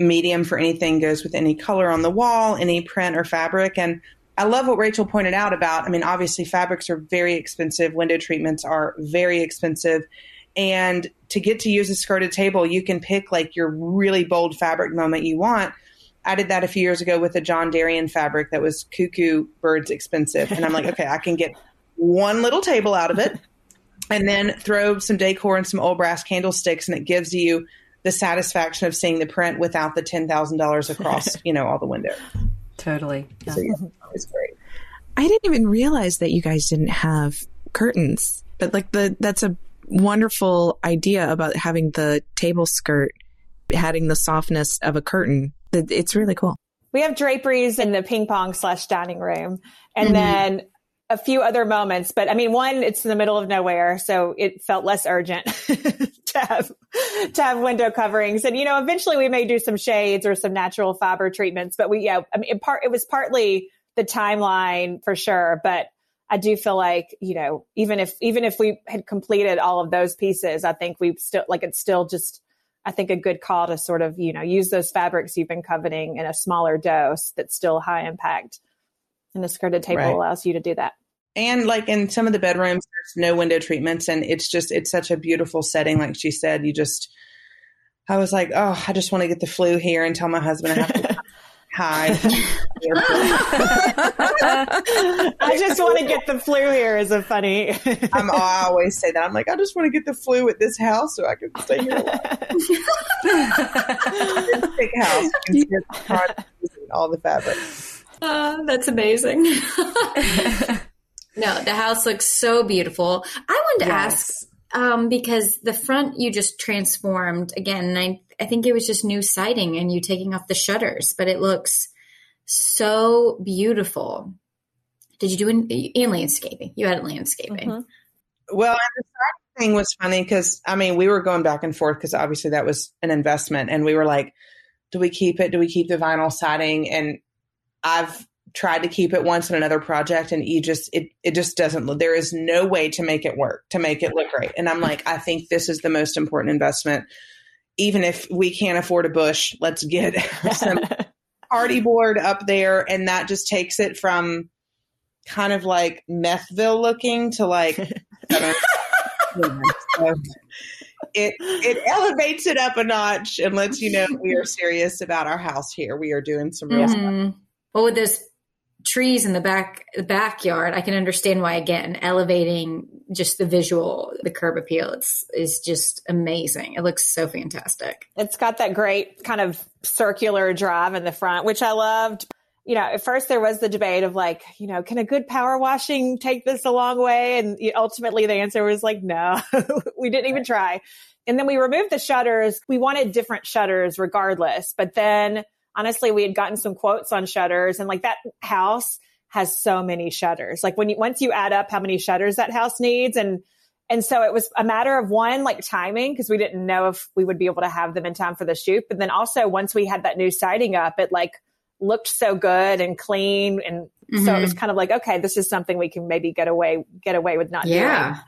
medium for anything goes with any color on the wall, any print or fabric. And I love what Rachel pointed out about, I mean, obviously fabrics are very expensive. Window treatments are very expensive. And to get to use a skirted table, you can pick like your really bold fabric moment you want I did that a few years ago with a John Derian fabric that was cuckoo birds expensive. And I'm like, okay, I can get one little table out of it and then throw some decor and some old brass candlesticks and it gives you the satisfaction of seeing the print without the $10,000 across, you know, all the window. Totally. Yeah. So, yeah, it's great. I didn't even realize that you guys didn't have curtains, but like the, that's a wonderful idea about having the table skirt having the softness of a curtain it's really cool. We have draperies in the ping pong slash dining room and mm-hmm. then a few other moments, but I mean, one, it's in the middle of nowhere. So it felt less urgent to have, to have window coverings. And, you know, eventually we may do some shades or some natural fiber treatments, but we, yeah, I mean, in part, it was partly the timeline for sure, but I do feel like, you know, even if, even if we had completed all of those pieces, I think we still, like, it's still just, I think a good call to sort of, you know, use those fabrics you've been coveting in a smaller dose that's still high impact. And the skirted table right. allows you to do that. And like in some of the bedrooms, there's no window treatments. And it's just, it's such a beautiful setting. Like she said, you just, I was like, oh, I just want to get the flu here and tell my husband I have to Hi. I just want to get the flu here is a funny. I'm, I always say that. I'm like, I just want to get the flu at this house so I can stay here. big house. all the fabric. Uh, that's amazing. no, the house looks so beautiful. I wanted to yes. ask um, because the front you just transformed again. And I, I think it was just new siding and you taking off the shutters, but it looks so beautiful. Did you do in, in landscaping? You had landscaping. Mm-hmm. Well, the siding thing was funny because I mean we were going back and forth because obviously that was an investment, and we were like, do we keep it? Do we keep the vinyl siding? And I've tried to keep it once in another project and you just it it just doesn't look there is no way to make it work to make it look great and i'm like i think this is the most important investment even if we can't afford a bush let's get some Hardie board up there. And that just takes it from kind of like methville looking to like so it it elevates it up a notch and lets you know we are serious about our house here. We are doing some real mm-hmm. stuff. Well with this trees in the back the backyard, I can understand why again elevating just the visual, the curb appeal. It's is just amazing. It looks so fantastic. It's got that great kind of circular drive in the front, which I loved. You know, at first there was the debate of like, you know, can a good power washing take this a long way? And ultimately the answer was like, no, we didn't even try. And then we removed the shutters. We wanted different shutters regardless, but then honestly, we had gotten some quotes on shutters and like that house has so many shutters. Like when you, once you add up how many shutters that house needs and, and so it was a matter of one, like timing, because we didn't know if we would be able to have them in time for the shoot. But then also once we had that new siding up, it like looked so good and clean. And mm-hmm. so it was mm-hmm. kind of like, okay, this is something we can maybe get away, get away with not yeah. doing.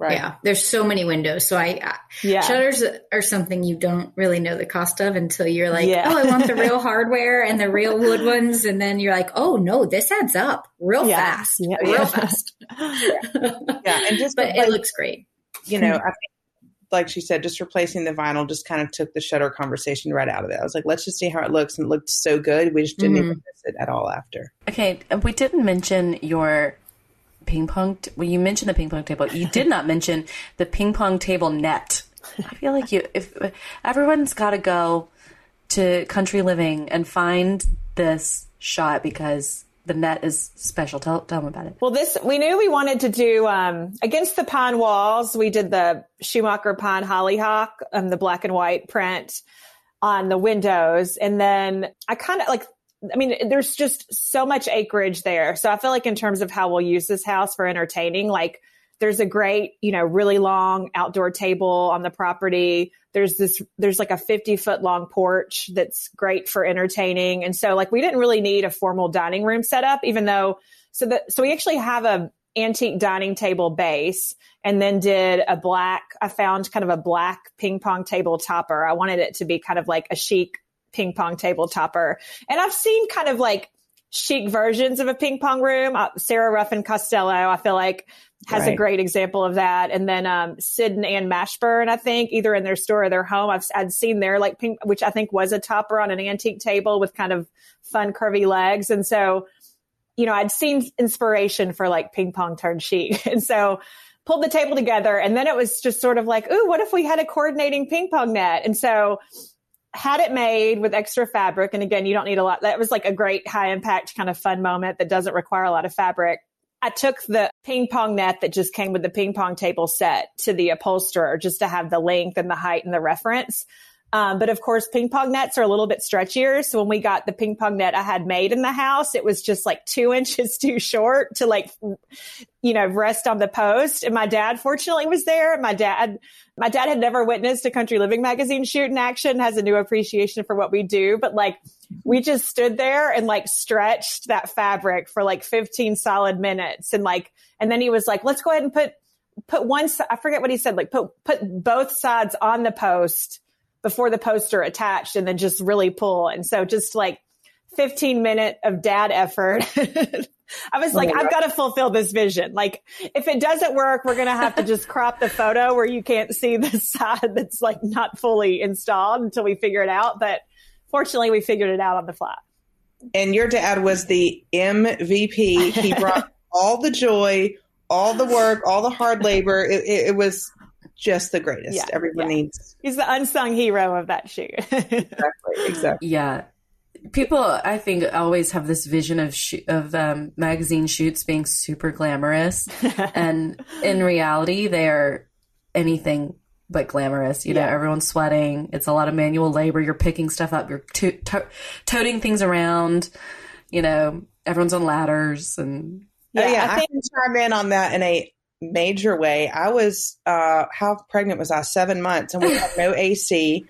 Right. Yeah, there's so many windows. So I, yeah. shutters are something you don't really know the cost of until you're like, yeah. oh, I want the real hardware and the real wood ones, and then you're like, oh no, this adds up real yeah. fast, yeah. real fast. yeah, and just but like, it looks great. You know, I think, like she said, just replacing the vinyl just kind of took the shutter conversation right out of it. I was like, let's just see how it looks, and it looked so good. We just didn't mm-hmm. even miss it at all after. Okay, we didn't mention your ping pong. T- well, you mentioned the ping pong table. You did not mention the ping pong table net. I feel like you, if everyone's got to go to Country Living and find this shot because the net is special. Tell, tell them about it. Well, this, we knew we wanted to do, um, against the pond walls. We did the Schumacher Pyne hollyhock, um, the black and white print on the windows. And then I kind of like I mean, there's just so much acreage there. So I feel like in terms of how we'll use this house for entertaining, like there's a great, you know, really long outdoor table on the property. There's this, there's like a 50 foot long porch that's great for entertaining. And so like we didn't really need a formal dining room setup, even though, so that, so we actually have a antique dining table base and then did a black, I found kind of a black ping pong table topper. I wanted it to be kind of like a chic ping pong table topper. And I've seen kind of like chic versions of a ping pong room. Uh, Sarah Ruffin Costello, I feel like has right. a great example of that. And then, um, Sid and Ann Mashburn, I think either in their store or their home, I've, I'd seen their like ping, which I think was a topper on an antique table with kind of fun curvy legs. And so, you know, I'd seen inspiration for like ping pong turned chic. And so, pulled the table together and then it was just sort of like, ooh, what if we had a coordinating ping pong net? And so had it made with extra fabric. And again, you don't need a lot. That was like a great high impact kind of fun moment that doesn't require a lot of fabric. I took the ping pong net that just came with the ping pong table set to the upholsterer just to have the length and the height and the reference. Um, but of course, ping pong nets are a little bit stretchier. So when we got the ping pong net I had made in the house, it was just like two inches too short to like, you know, rest on the post. And my dad fortunately was there. My dad, my dad had never witnessed a country living magazine shoot in action, has a new appreciation for what we do. But like, we just stood there and like stretched that fabric for like 15 solid minutes. And like, and then he was like, let's go ahead and put, put one, I forget what he said, like put, put both sides on the post before the poster attached and then just really pull. And so just like 15 minute of dad effort. I was like, I've got to fulfill this vision. Like, if it doesn't work, we're going to have to just crop the photo where you can't see the side that's like not fully installed until we figure it out. But fortunately, we figured it out on the fly. and your dad was the MVP. He brought all the joy, all the work, all the hard labor. It, it, it was just the greatest. Yeah, Everyone yeah. needs He's the unsung hero of that shoot. exactly, exactly. Yeah. People, I think, always have this vision of sh- of um, magazine shoots being super glamorous, and in reality, they are anything but glamorous. You know, everyone's sweating. It's a lot of manual labor. You're picking stuff up. You're to- to- toting things around. You know, everyone's on ladders, and Yeah, oh, yeah I I, think can chime in on that in a major way. I was, uh, how pregnant was I? Seven months, and we had no AC.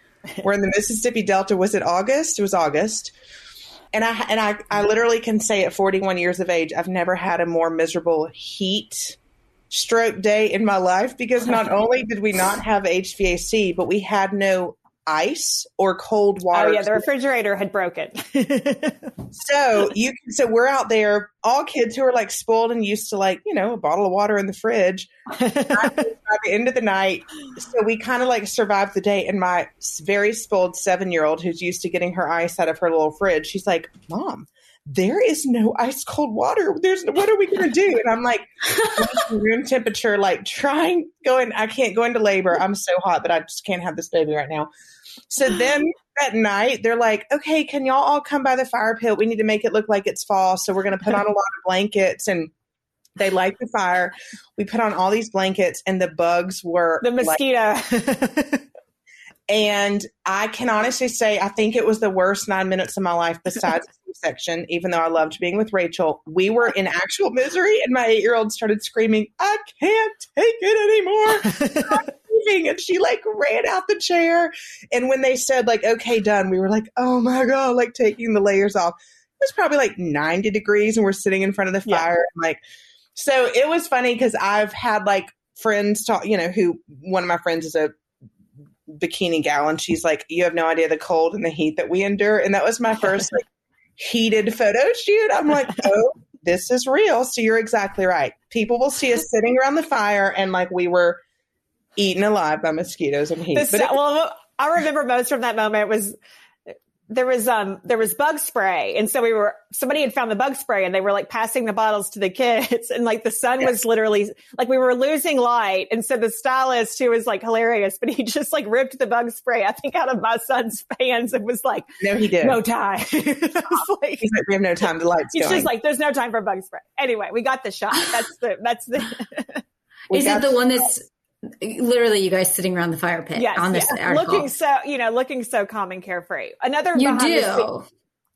We're in the Mississippi Delta. Was it August? It was August. And I and I, I literally can say at 41 years of age, I've never had a more miserable heat stroke day in my life because not only did we not have HVAC, but we had no ice or cold water. oh yeah, the refrigerator had broken. So you can, so we're out there, all kids who are like spoiled and used to like, you know, a bottle of water in the fridge. by the end of the night, so we kind of like survived the day. And my very spoiled seven year old who's used to getting her ice out of her little fridge, she's like, Mom, there is no ice cold water. There's what are we going to do? And I'm like, room temperature, like trying, going, I can't go into labor. I'm so hot, but I just can't have this baby right now. So then at night, they're like, okay, can y'all all come by the fire pit? We need to make it look like it's fall. So we're going to put on a lot of blankets and they light the fire. We put on all these blankets and the bugs were the like- mosquito. and I can honestly say, I think it was the worst nine minutes of my life besides the section, even though I loved being with Rachel. We were in actual misery, and my eight year old started screaming, I can't take it anymore. Leaving. And she like ran out the chair. And when they said, like, okay, done, we were like, oh my God, like taking the layers off. It was probably like 90 degrees, and we're sitting in front of the Yeah. fire. and, like, so it was funny because I've had like friends talk, you know, who one of my friends is a bikini gal and she's like you have no idea the cold and the heat that we endure and that was my first like heated photo shoot i'm like oh this is real so you're exactly right people will see us sitting around the fire and like we were eaten alive by mosquitoes and heat. The but sa- well, I remember most from that moment was there was um there was bug spray, and so we were somebody had found the bug spray, and they were like passing the bottles to the kids, and like the sun was literally like we were losing light, and so the stylist who was like hilarious, but he just like ripped the bug spray I think out of my son's hands and was like, no he did "No time." Like, he's like we have no time to lights He's going. just like, there's no time for bug spray. Anyway, we got the shot. That's the, that's the, Is it the one that's literally you guys sitting around the fire pit yes, on this yes. article? looking so, you know, looking so calm and carefree. Another you behind the do.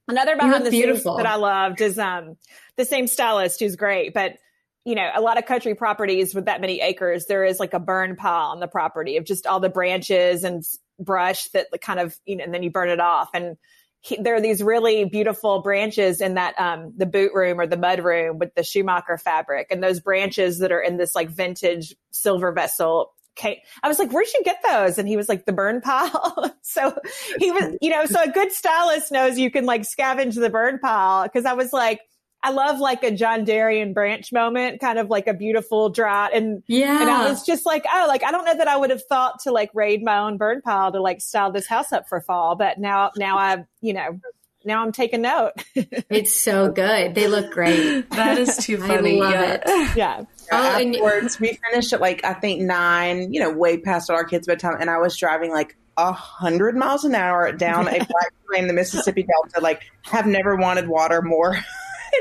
Another behind the beautiful. scenes that I loved is um the same stylist who's great, but you know, a lot of country properties with that many acres, there is like a burn pile on the property of just all the branches and brush that kind of, you know, and then you burn it off. And he, there are these really beautiful branches in that, um, the boot room or the mud room with the Schumacher fabric and those branches that are in this like vintage silver vessel. Okay. I was like, where'd you get those? And he was like, the burn pile. so he was, you know, so a good stylist knows you can like scavenge the burn pile. Cause I was like, I love like a John Derian branch moment, kind of like a beautiful drought. And, Yeah. and I was just like, oh, like, I don't know that I would have thought to like raid my own burn pile to like style this house up for fall. But now, now I, you know, now I'm taking note. it's so good. They look great. that is too I funny. love yeah. it. yeah. Oh, and afterwards we finished at like i think nine you know way past our kids bedtime and i was driving like a hundred miles an hour down a black train in the mississippi delta like have never wanted water more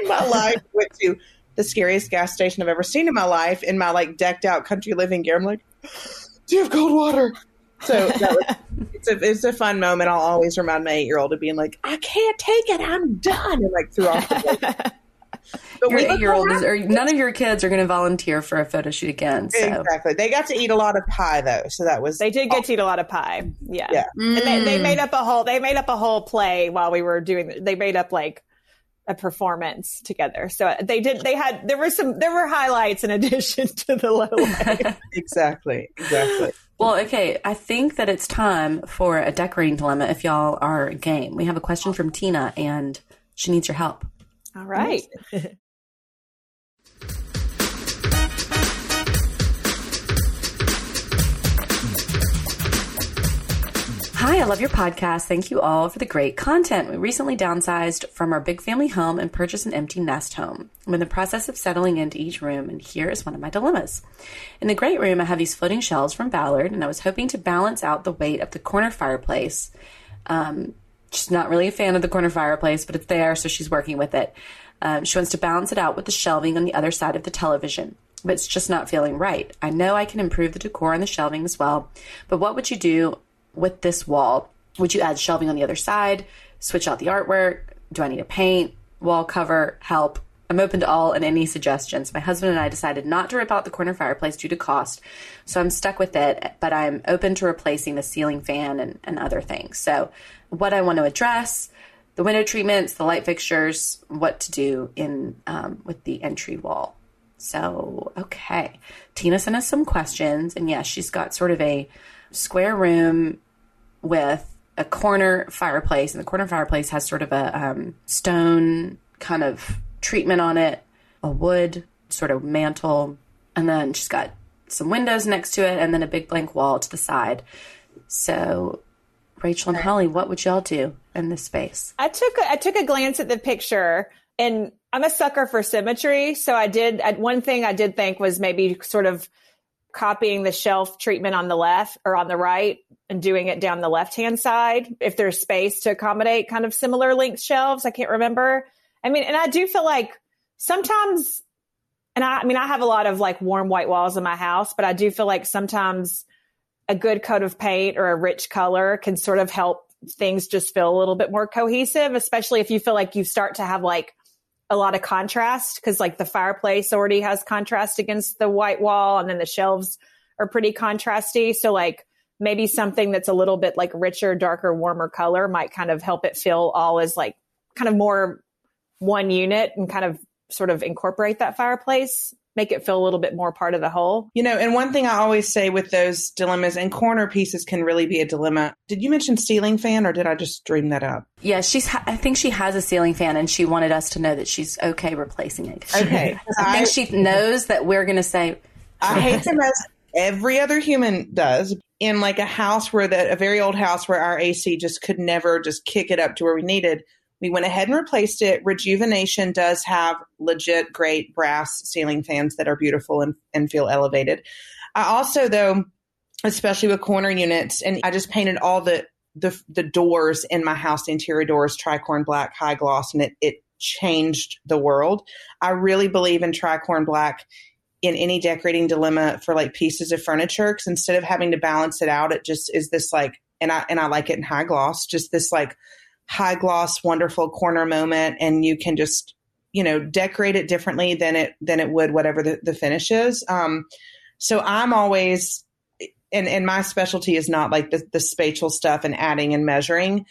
in my life went to the scariest gas station i've ever seen in my life in my like decked out country living gear i'm like do you have cold water so that was, it's a it's a fun moment i'll always remind my eight year old of being like i can't take it i'm done and like threw off the blanket. But Your eight year old is, or none of your kids are going to volunteer for a photo shoot again. So Exactly. They got to eat a lot of pie though, so that was They did get to eat a lot of pie. Yeah. Yeah. And they, they Mm. made up a whole, they made up a whole play while we were doing, they made up like, a performance together. So uh, they did, they had, there were some, there were highlights in addition to the low. exactly exactly. Well, okay. I think that it's time for a decorating dilemma if y'all are game. We have a question from Tina and she needs your help. All right. Hi, I love your podcast. Thank you all for the great content. We recently downsized from our big family home and purchased an empty nest home. I'm in the process of settling into each room, and here is one of my dilemmas. In the great room, I have these floating shelves from Ballard, and I was hoping to balance out the weight of the corner fireplace. Um, she's not really a fan of the corner fireplace, but it's there, so she's working with it. Um, she wants to balance it out with the shelving on the other side of the television but it's just not feeling right. I know I can improve the decor on the shelving as well, but what would you do with this wall? Would you add shelving on the other side? Switch out the artwork? Do I need a paint? Wall cover? Help? I'm open to all and any suggestions. My husband and I decided not to rip out the corner fireplace due to cost, so I'm stuck with it, but I'm open to replacing the ceiling fan and, and other things. So, what I want to address the window treatments, the light fixtures, what to do in um, with the entry wall. So, okay. Tina sent us some questions, and yes, she's got sort of a square room with a corner fireplace, and the corner fireplace has sort of a um, stone kind of treatment on it, a wood sort of mantle, and then she's got some windows next to it, and then a big blank wall to the side. So, Rachel and Holly, what would y'all do in this space? I took a, I took a glance at the picture, and I'm a sucker for symmetry. So I did one thing I did think was maybe sort of copying the shelf treatment on the left or on the right and doing it down the left hand side if there's space to accommodate kind of similar length shelves. I can't remember. I mean, and I do feel like sometimes, and I, I mean, I have a lot of like warm white walls in my house, but I do feel like sometimes a good coat of paint or a rich color can sort of help things just feel a little bit more cohesive, especially if you feel like you start to have like a lot of contrast because like the fireplace already has contrast against the white wall and then the shelves are pretty contrasty. So like maybe something that's a little bit like richer, darker, warmer color might kind of help it feel all as like kind of more one unit and kind of sort of incorporate that fireplace make it feel a little bit more part of the whole. You know, and one thing I always say with those dilemmas and corner pieces can really be a dilemma. Did you mention ceiling fan or did I just dream that up? Yeah, she's. Ha- I think she has a ceiling fan, and she wanted us to know that she's okay replacing it. Okay, I think she knows that we're going to say. I hate them as every other human does. In like a house where that a very old house where our AC just could never just kick it up to where we needed we went ahead and replaced it. Rejuvenation does have legit great brass ceiling fans that are beautiful and, and feel elevated. I also, though, especially with corner units, and I just painted all the the, the doors in my house, the interior doors, tricorn black, high gloss, and it, it changed the world. I really believe in tricorn black in any decorating dilemma for like pieces of furniture because instead of having to balance it out, it just is this like, and I and I like it in high gloss, just this like high gloss, wonderful corner moment, and you can just you know decorate it differently than it than it would whatever the, the finish is. Um, so I'm always and and my specialty is not like the, the spatial stuff and adding and measuring.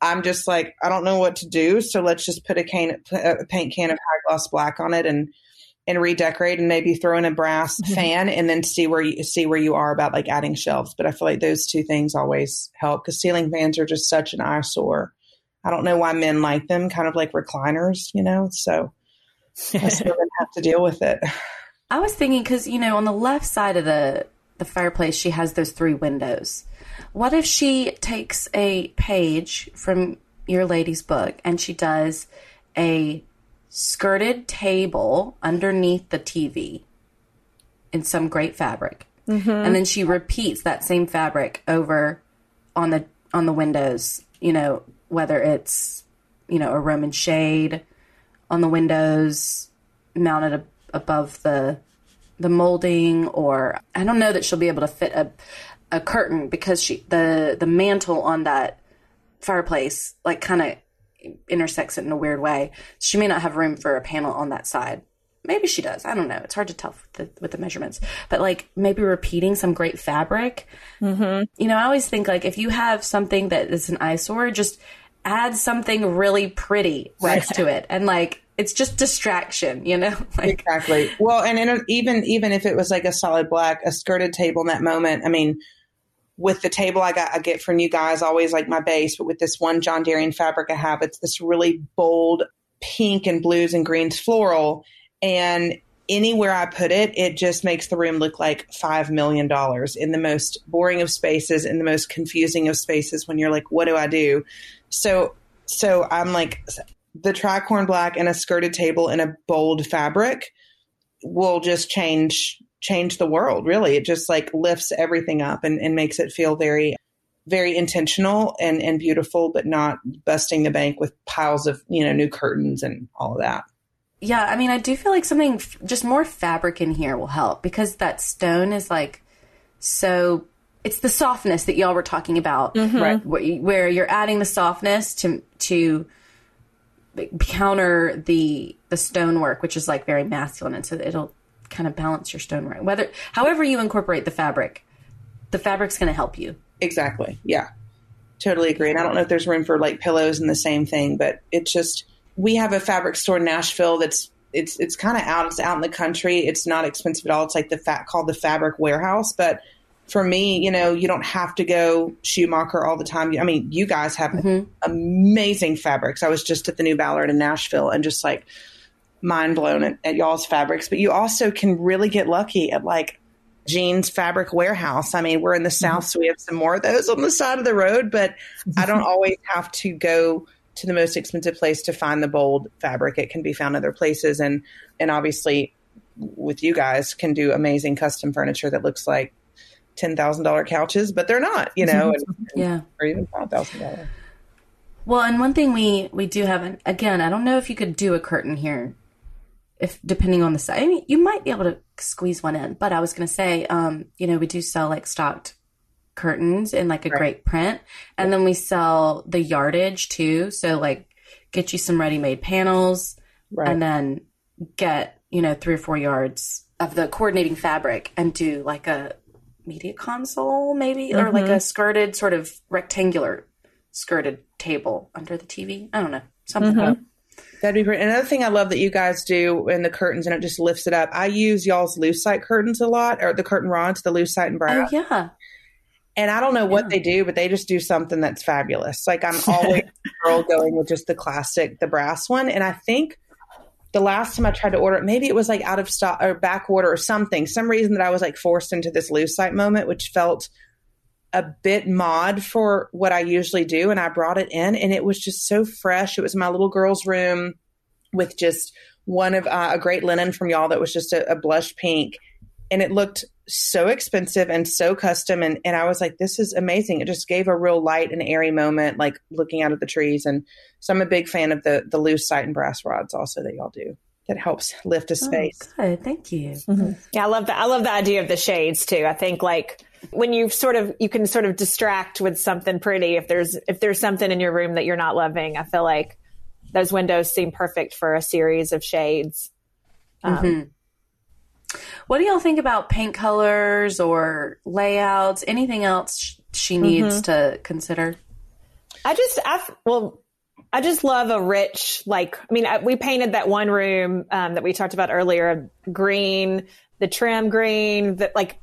I'm just like I don't know what to do, so let's just put a can a paint can of high gloss black on it and and redecorate and maybe throw in a brass mm-hmm. fan and then see where you see where you are about like adding shelves. But I feel like those two things always help because ceiling fans are just such an eyesore. I don't know why men like them, kind of like recliners, you know? So I still have to deal with it. I was thinking because you know on the left side of the the fireplace she has those three windows. What if she takes a page from your lady's book and she does a skirted table underneath the TV in some great fabric, mm-hmm. and then she repeats that same fabric over on the on the windows, you know, whether it's you know a Roman shade on the windows mounted ab- above the the molding or I don't know that she'll be able to fit a a curtain because she the the mantle on that fireplace like kind of intersects it in a weird way. She may not have room for a panel on that side. Maybe she does. I don't know. It's hard to tell with the, with the measurements. But like maybe repeating some great fabric. Mm-hmm. You know, I always think like if you have something that is an eyesore, just add something really pretty next to it, and like it's just distraction. You know, like, exactly. Well, and a, even even if it was like a solid black, a skirted table in that moment, I mean with the table I got I get from you guys, always like my base, but with this one John Derian fabric I have, it's this really bold pink and blues and greens floral and anywhere I put it, it just makes the room look like $5 million in the most boring of spaces, in the most confusing of spaces when you're like, what do I do? So, so I'm like, the tricorn black and a skirted table in a bold fabric will just change change the world really it just like lifts everything up and, and makes it feel very very intentional and, and beautiful but not busting the bank with piles of you know new curtains and all of that yeah, I mean, I do feel like something just more fabric in here will help because that stone is like so. It's the softness that y'all were talking about, mm-hmm. Right. where, you- where you're adding the softness to to counter the the stonework, which is like very masculine, and so it'll kind of balance your stonework. Whether, however, you incorporate the fabric, the fabric's going to help you. Exactly. Yeah. Totally agree. And I don't know if there's room for like pillows and the same thing, but it's just we have a fabric store in Nashville that's it's it's kind of out. It's out in the country. It's not expensive at all. It's like the fat called the Fabric Warehouse. But for me, you know, you don't have to go Schumacher all the time. I mean, you guys have mm-hmm. amazing fabrics. I was just at the New Ballard in Nashville and just like mind blown at, at y'all's fabrics. But you also can really get lucky at like Jean's Fabric Warehouse. I mean, we're in the mm-hmm. South, so we have some more of those on the side of the road, but I don't always have to go to the most expensive place to find the bold fabric. It can be found other places. And, and obviously, with you guys, can do amazing custom furniture that looks like $10,000 couches, but they're not, you know, and, Yeah. or even $5,000. Well, and one thing we we do have, and again, I don't know if you could do a curtain here, if depending on the size. I mean, you might be able to squeeze one in, but I was going to say, um, you know, we do sell like stocked curtains in like a Right. great print, and then we sell the yardage too. So like, get you some ready made panels, Right. and then get you know three or four yards of the coordinating fabric and do like a media console maybe or like a mm-hmm. skirted sort of rectangular skirted table under the tv i don't know something mm-hmm. That'd be great. Another thing I love that you guys do in the curtains and it just lifts it up. I use y'all's lucite curtains a lot, or the curtain rods, the lucite and oh yeah And I don't know what they do, but they just do something that's fabulous. Like I'm always girl going with just the classic, the brass one. And I think the last time I tried to order it, maybe it was like out of stock or back order or something. Some reason that I was like forced into this lucite moment, which felt a bit mod for what I usually do. And I brought it in and it was just so fresh. It was my little girl's room with just one of uh, a great linen from y'all that was just a, a blush pink. And it looked so expensive and so custom. And, and I was like, this is amazing. It just gave a real light and airy moment, like looking out at the trees. And so I'm a big fan of the, the lucite and brass rods also that y'all do. That helps lift a space. oh, good thank you Yeah, I love that. I love the idea of the shades too. I think like when you sort of you can sort of distract with something pretty if there's if there's something in your room that you're not loving. I feel like those windows seem perfect for a series of shades. Um, what do y'all think about paint colors or layouts? Anything else she needs to consider? I just, I, well, I just love a rich, like, I mean, I, we painted that one room um, that we talked about earlier, green, the trim green, that like,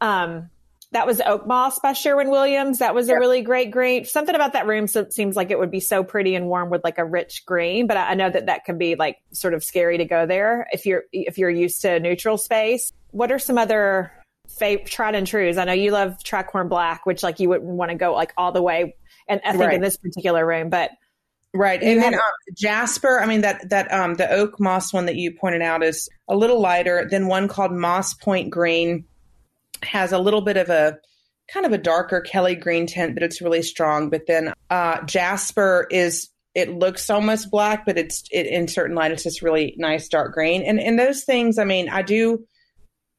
um, that was oak moss by Sherwin Williams. That was a really great green. Something about that room seems like it would be so pretty and warm with like a rich green, but I, know that that can be like sort of scary to go there if you're if you're used to neutral space. What are some other fa- tried and trues? I know you love tricorn black, which like you wouldn't want to go like all the way, and I think Right. in this particular room, but Right. And then um, Jasper, I mean that that um the oak moss one that you pointed out is a little lighter than one called Moss Point Green has a little bit of a kind of a darker Kelly green tint, but it's really strong. But then uh Jasper is it looks almost black, but it's it, in certain light it's just really nice dark green. And and those things, I mean, I do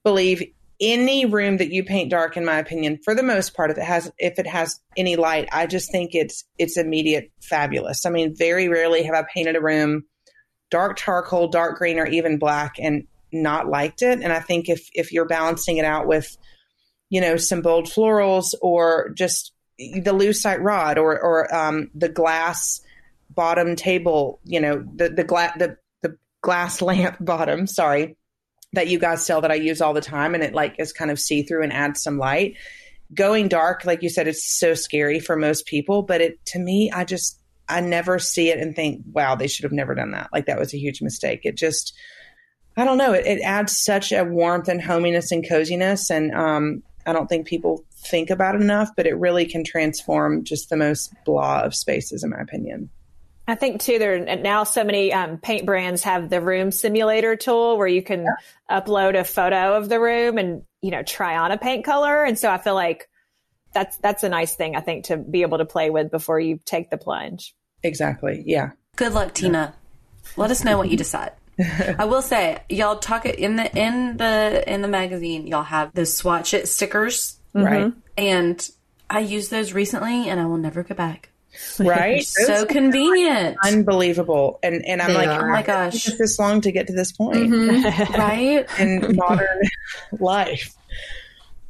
believe any room that you paint dark in my opinion for the most part if it has if it has any light i just think it's it's immediate fabulous i mean very rarely have i painted a room dark charcoal dark green or even black and not liked it and i think if if you're balancing it out with you know some bold florals or just the lucite rod or or um, the glass bottom table you know the the glass the the glass lamp bottom sorry that you guys sell that I use all the time and it like is kind of see through and adds some light. Going dark, like you said, it's so scary for most people, but it to me, I just I never see it and think, wow, they should have never done that. Like that was a huge mistake. It just I don't know, it, it adds such a warmth and hominess and coziness. And um, I don't think people think about it enough, but it really can transform just the most blah of spaces, in my opinion. I think too, there are now so many um, paint brands have the room simulator tool where you can yeah. upload a photo of the room and you know try on a paint color, and so I feel like that's that's a nice thing I think to be able to play with before you take the plunge. Exactly. Yeah. Good luck, Tina. Let us know what you decide. I will say, y'all talk it in the in the in the magazine. Y'all have those swatch it stickers, right? And I used those recently, and I will never go back. Right? so convenient, unbelievable, and and I'm They like, are. oh my gosh. took this long to get to this point Mhm. right? in modern life.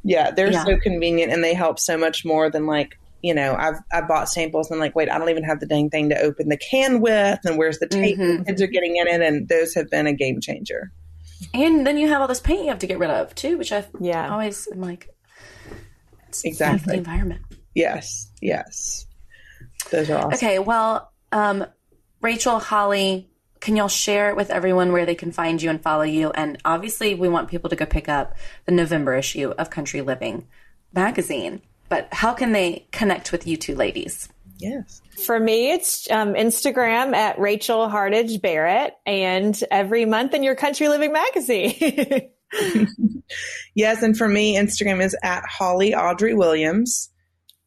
Yeah, they're Yeah. so convenient, and they help so much more than like you know. I've I bought samples and like, wait, I don't even have the dang thing to open the can with, and where's the tape? Mhm. The kids are getting in it, and those have been a game changer. And then you have all this paint you have to get rid of too, which I Yeah. always am like, it's the Exactly. environment. Yes, yes, those are awesome. Okay, well, um, Rachel, Holly, can y'all share with everyone where they can find you and follow you? And obviously, we want people to go pick up the November issue of Country Living magazine. But how can they connect with you two ladies? Yes. For me, it's um, Instagram at Rachel Hardage Barrett, and every month in your Country Living magazine. Yes, and for me, Instagram is at Holly Audrey Williams.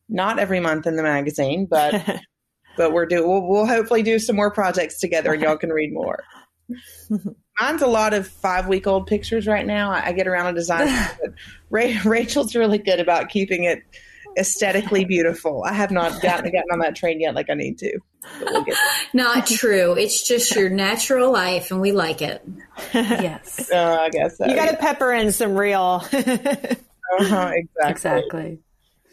Not every month in the magazine, but but we're do we'll, we'll hopefully do some more projects together, and y'all can read more. Mine's a lot of five week old pictures right now. I, I get around a design, but Ra- Rachel's really good about keeping it aesthetically beautiful. I have not gotten gotten on that train yet, like I need to. We'll Not true. It's just your natural life, and we like it. yes, there. Uh, I guess so. you got to pepper in some real. uh-huh, exactly. exactly.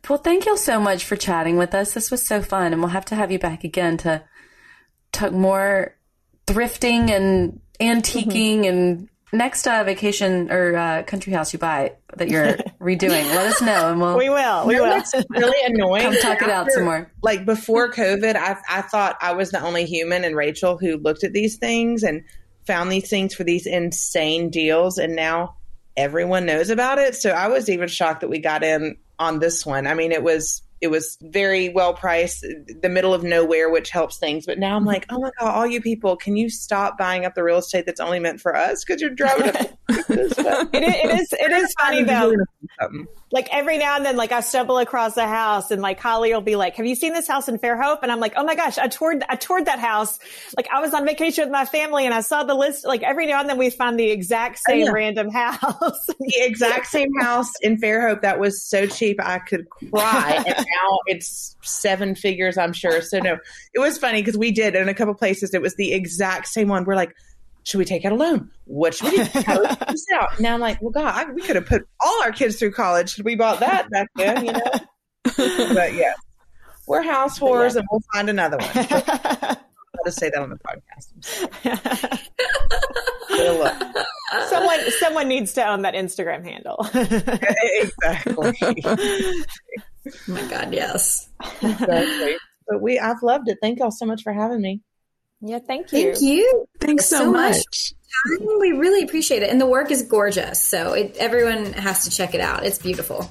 Well, thank y'all so much for chatting with us. This was so fun, and we'll have to have you back again to talk more thrifting and antiquing and next uh, vacation or uh, country house you buy that you're redoing. Let us know, and we'll we will. We You know will. what's really annoying? come talk it out After- some more. like before COVID, I, I thought I was the only human and Rachel who looked at these things and found these things for these insane deals. And now everyone knows about it. So I was even shocked that we got in on this one. I mean, it was, it was very well priced, the middle of nowhere, which helps things. But now I'm mm-hmm. like, oh my God, all you people, can you stop buying up the real estate that's only meant for us? Because you're driving up. It is, it is. It is funny though. Like every now and then, like I stumble across a house, and like Holly will be like, "Have you seen this house in Fairhope?" And I'm like, "Oh my gosh, I toured, I toured that house. Like I was on vacation with my family, and I saw the list. Like every now and then, we find the exact oh, same yeah. random house. the exact same house in Fairhope that was so cheap I could cry, and now it's seven figures, I'm sure. So no, it was funny because we did in a couple places. It was the exact same one. We're like, should we take out a loan? What should we do? How do we this out? Now I'm like, well, God, I, we could have put all our kids through college. Should we bought that back then? You know. but yeah, we're house whores, and we'll find another one. I'll just say that on the podcast. Someone, someone needs to own that Instagram handle. exactly. Oh my God, yes. exactly. But we, I've loved it. Thank y'all so much for having me. yeah, thank you. Thank you. Thanks so, So much. much. We really appreciate it. And the work is gorgeous. So it, everyone has to check it out. It's beautiful.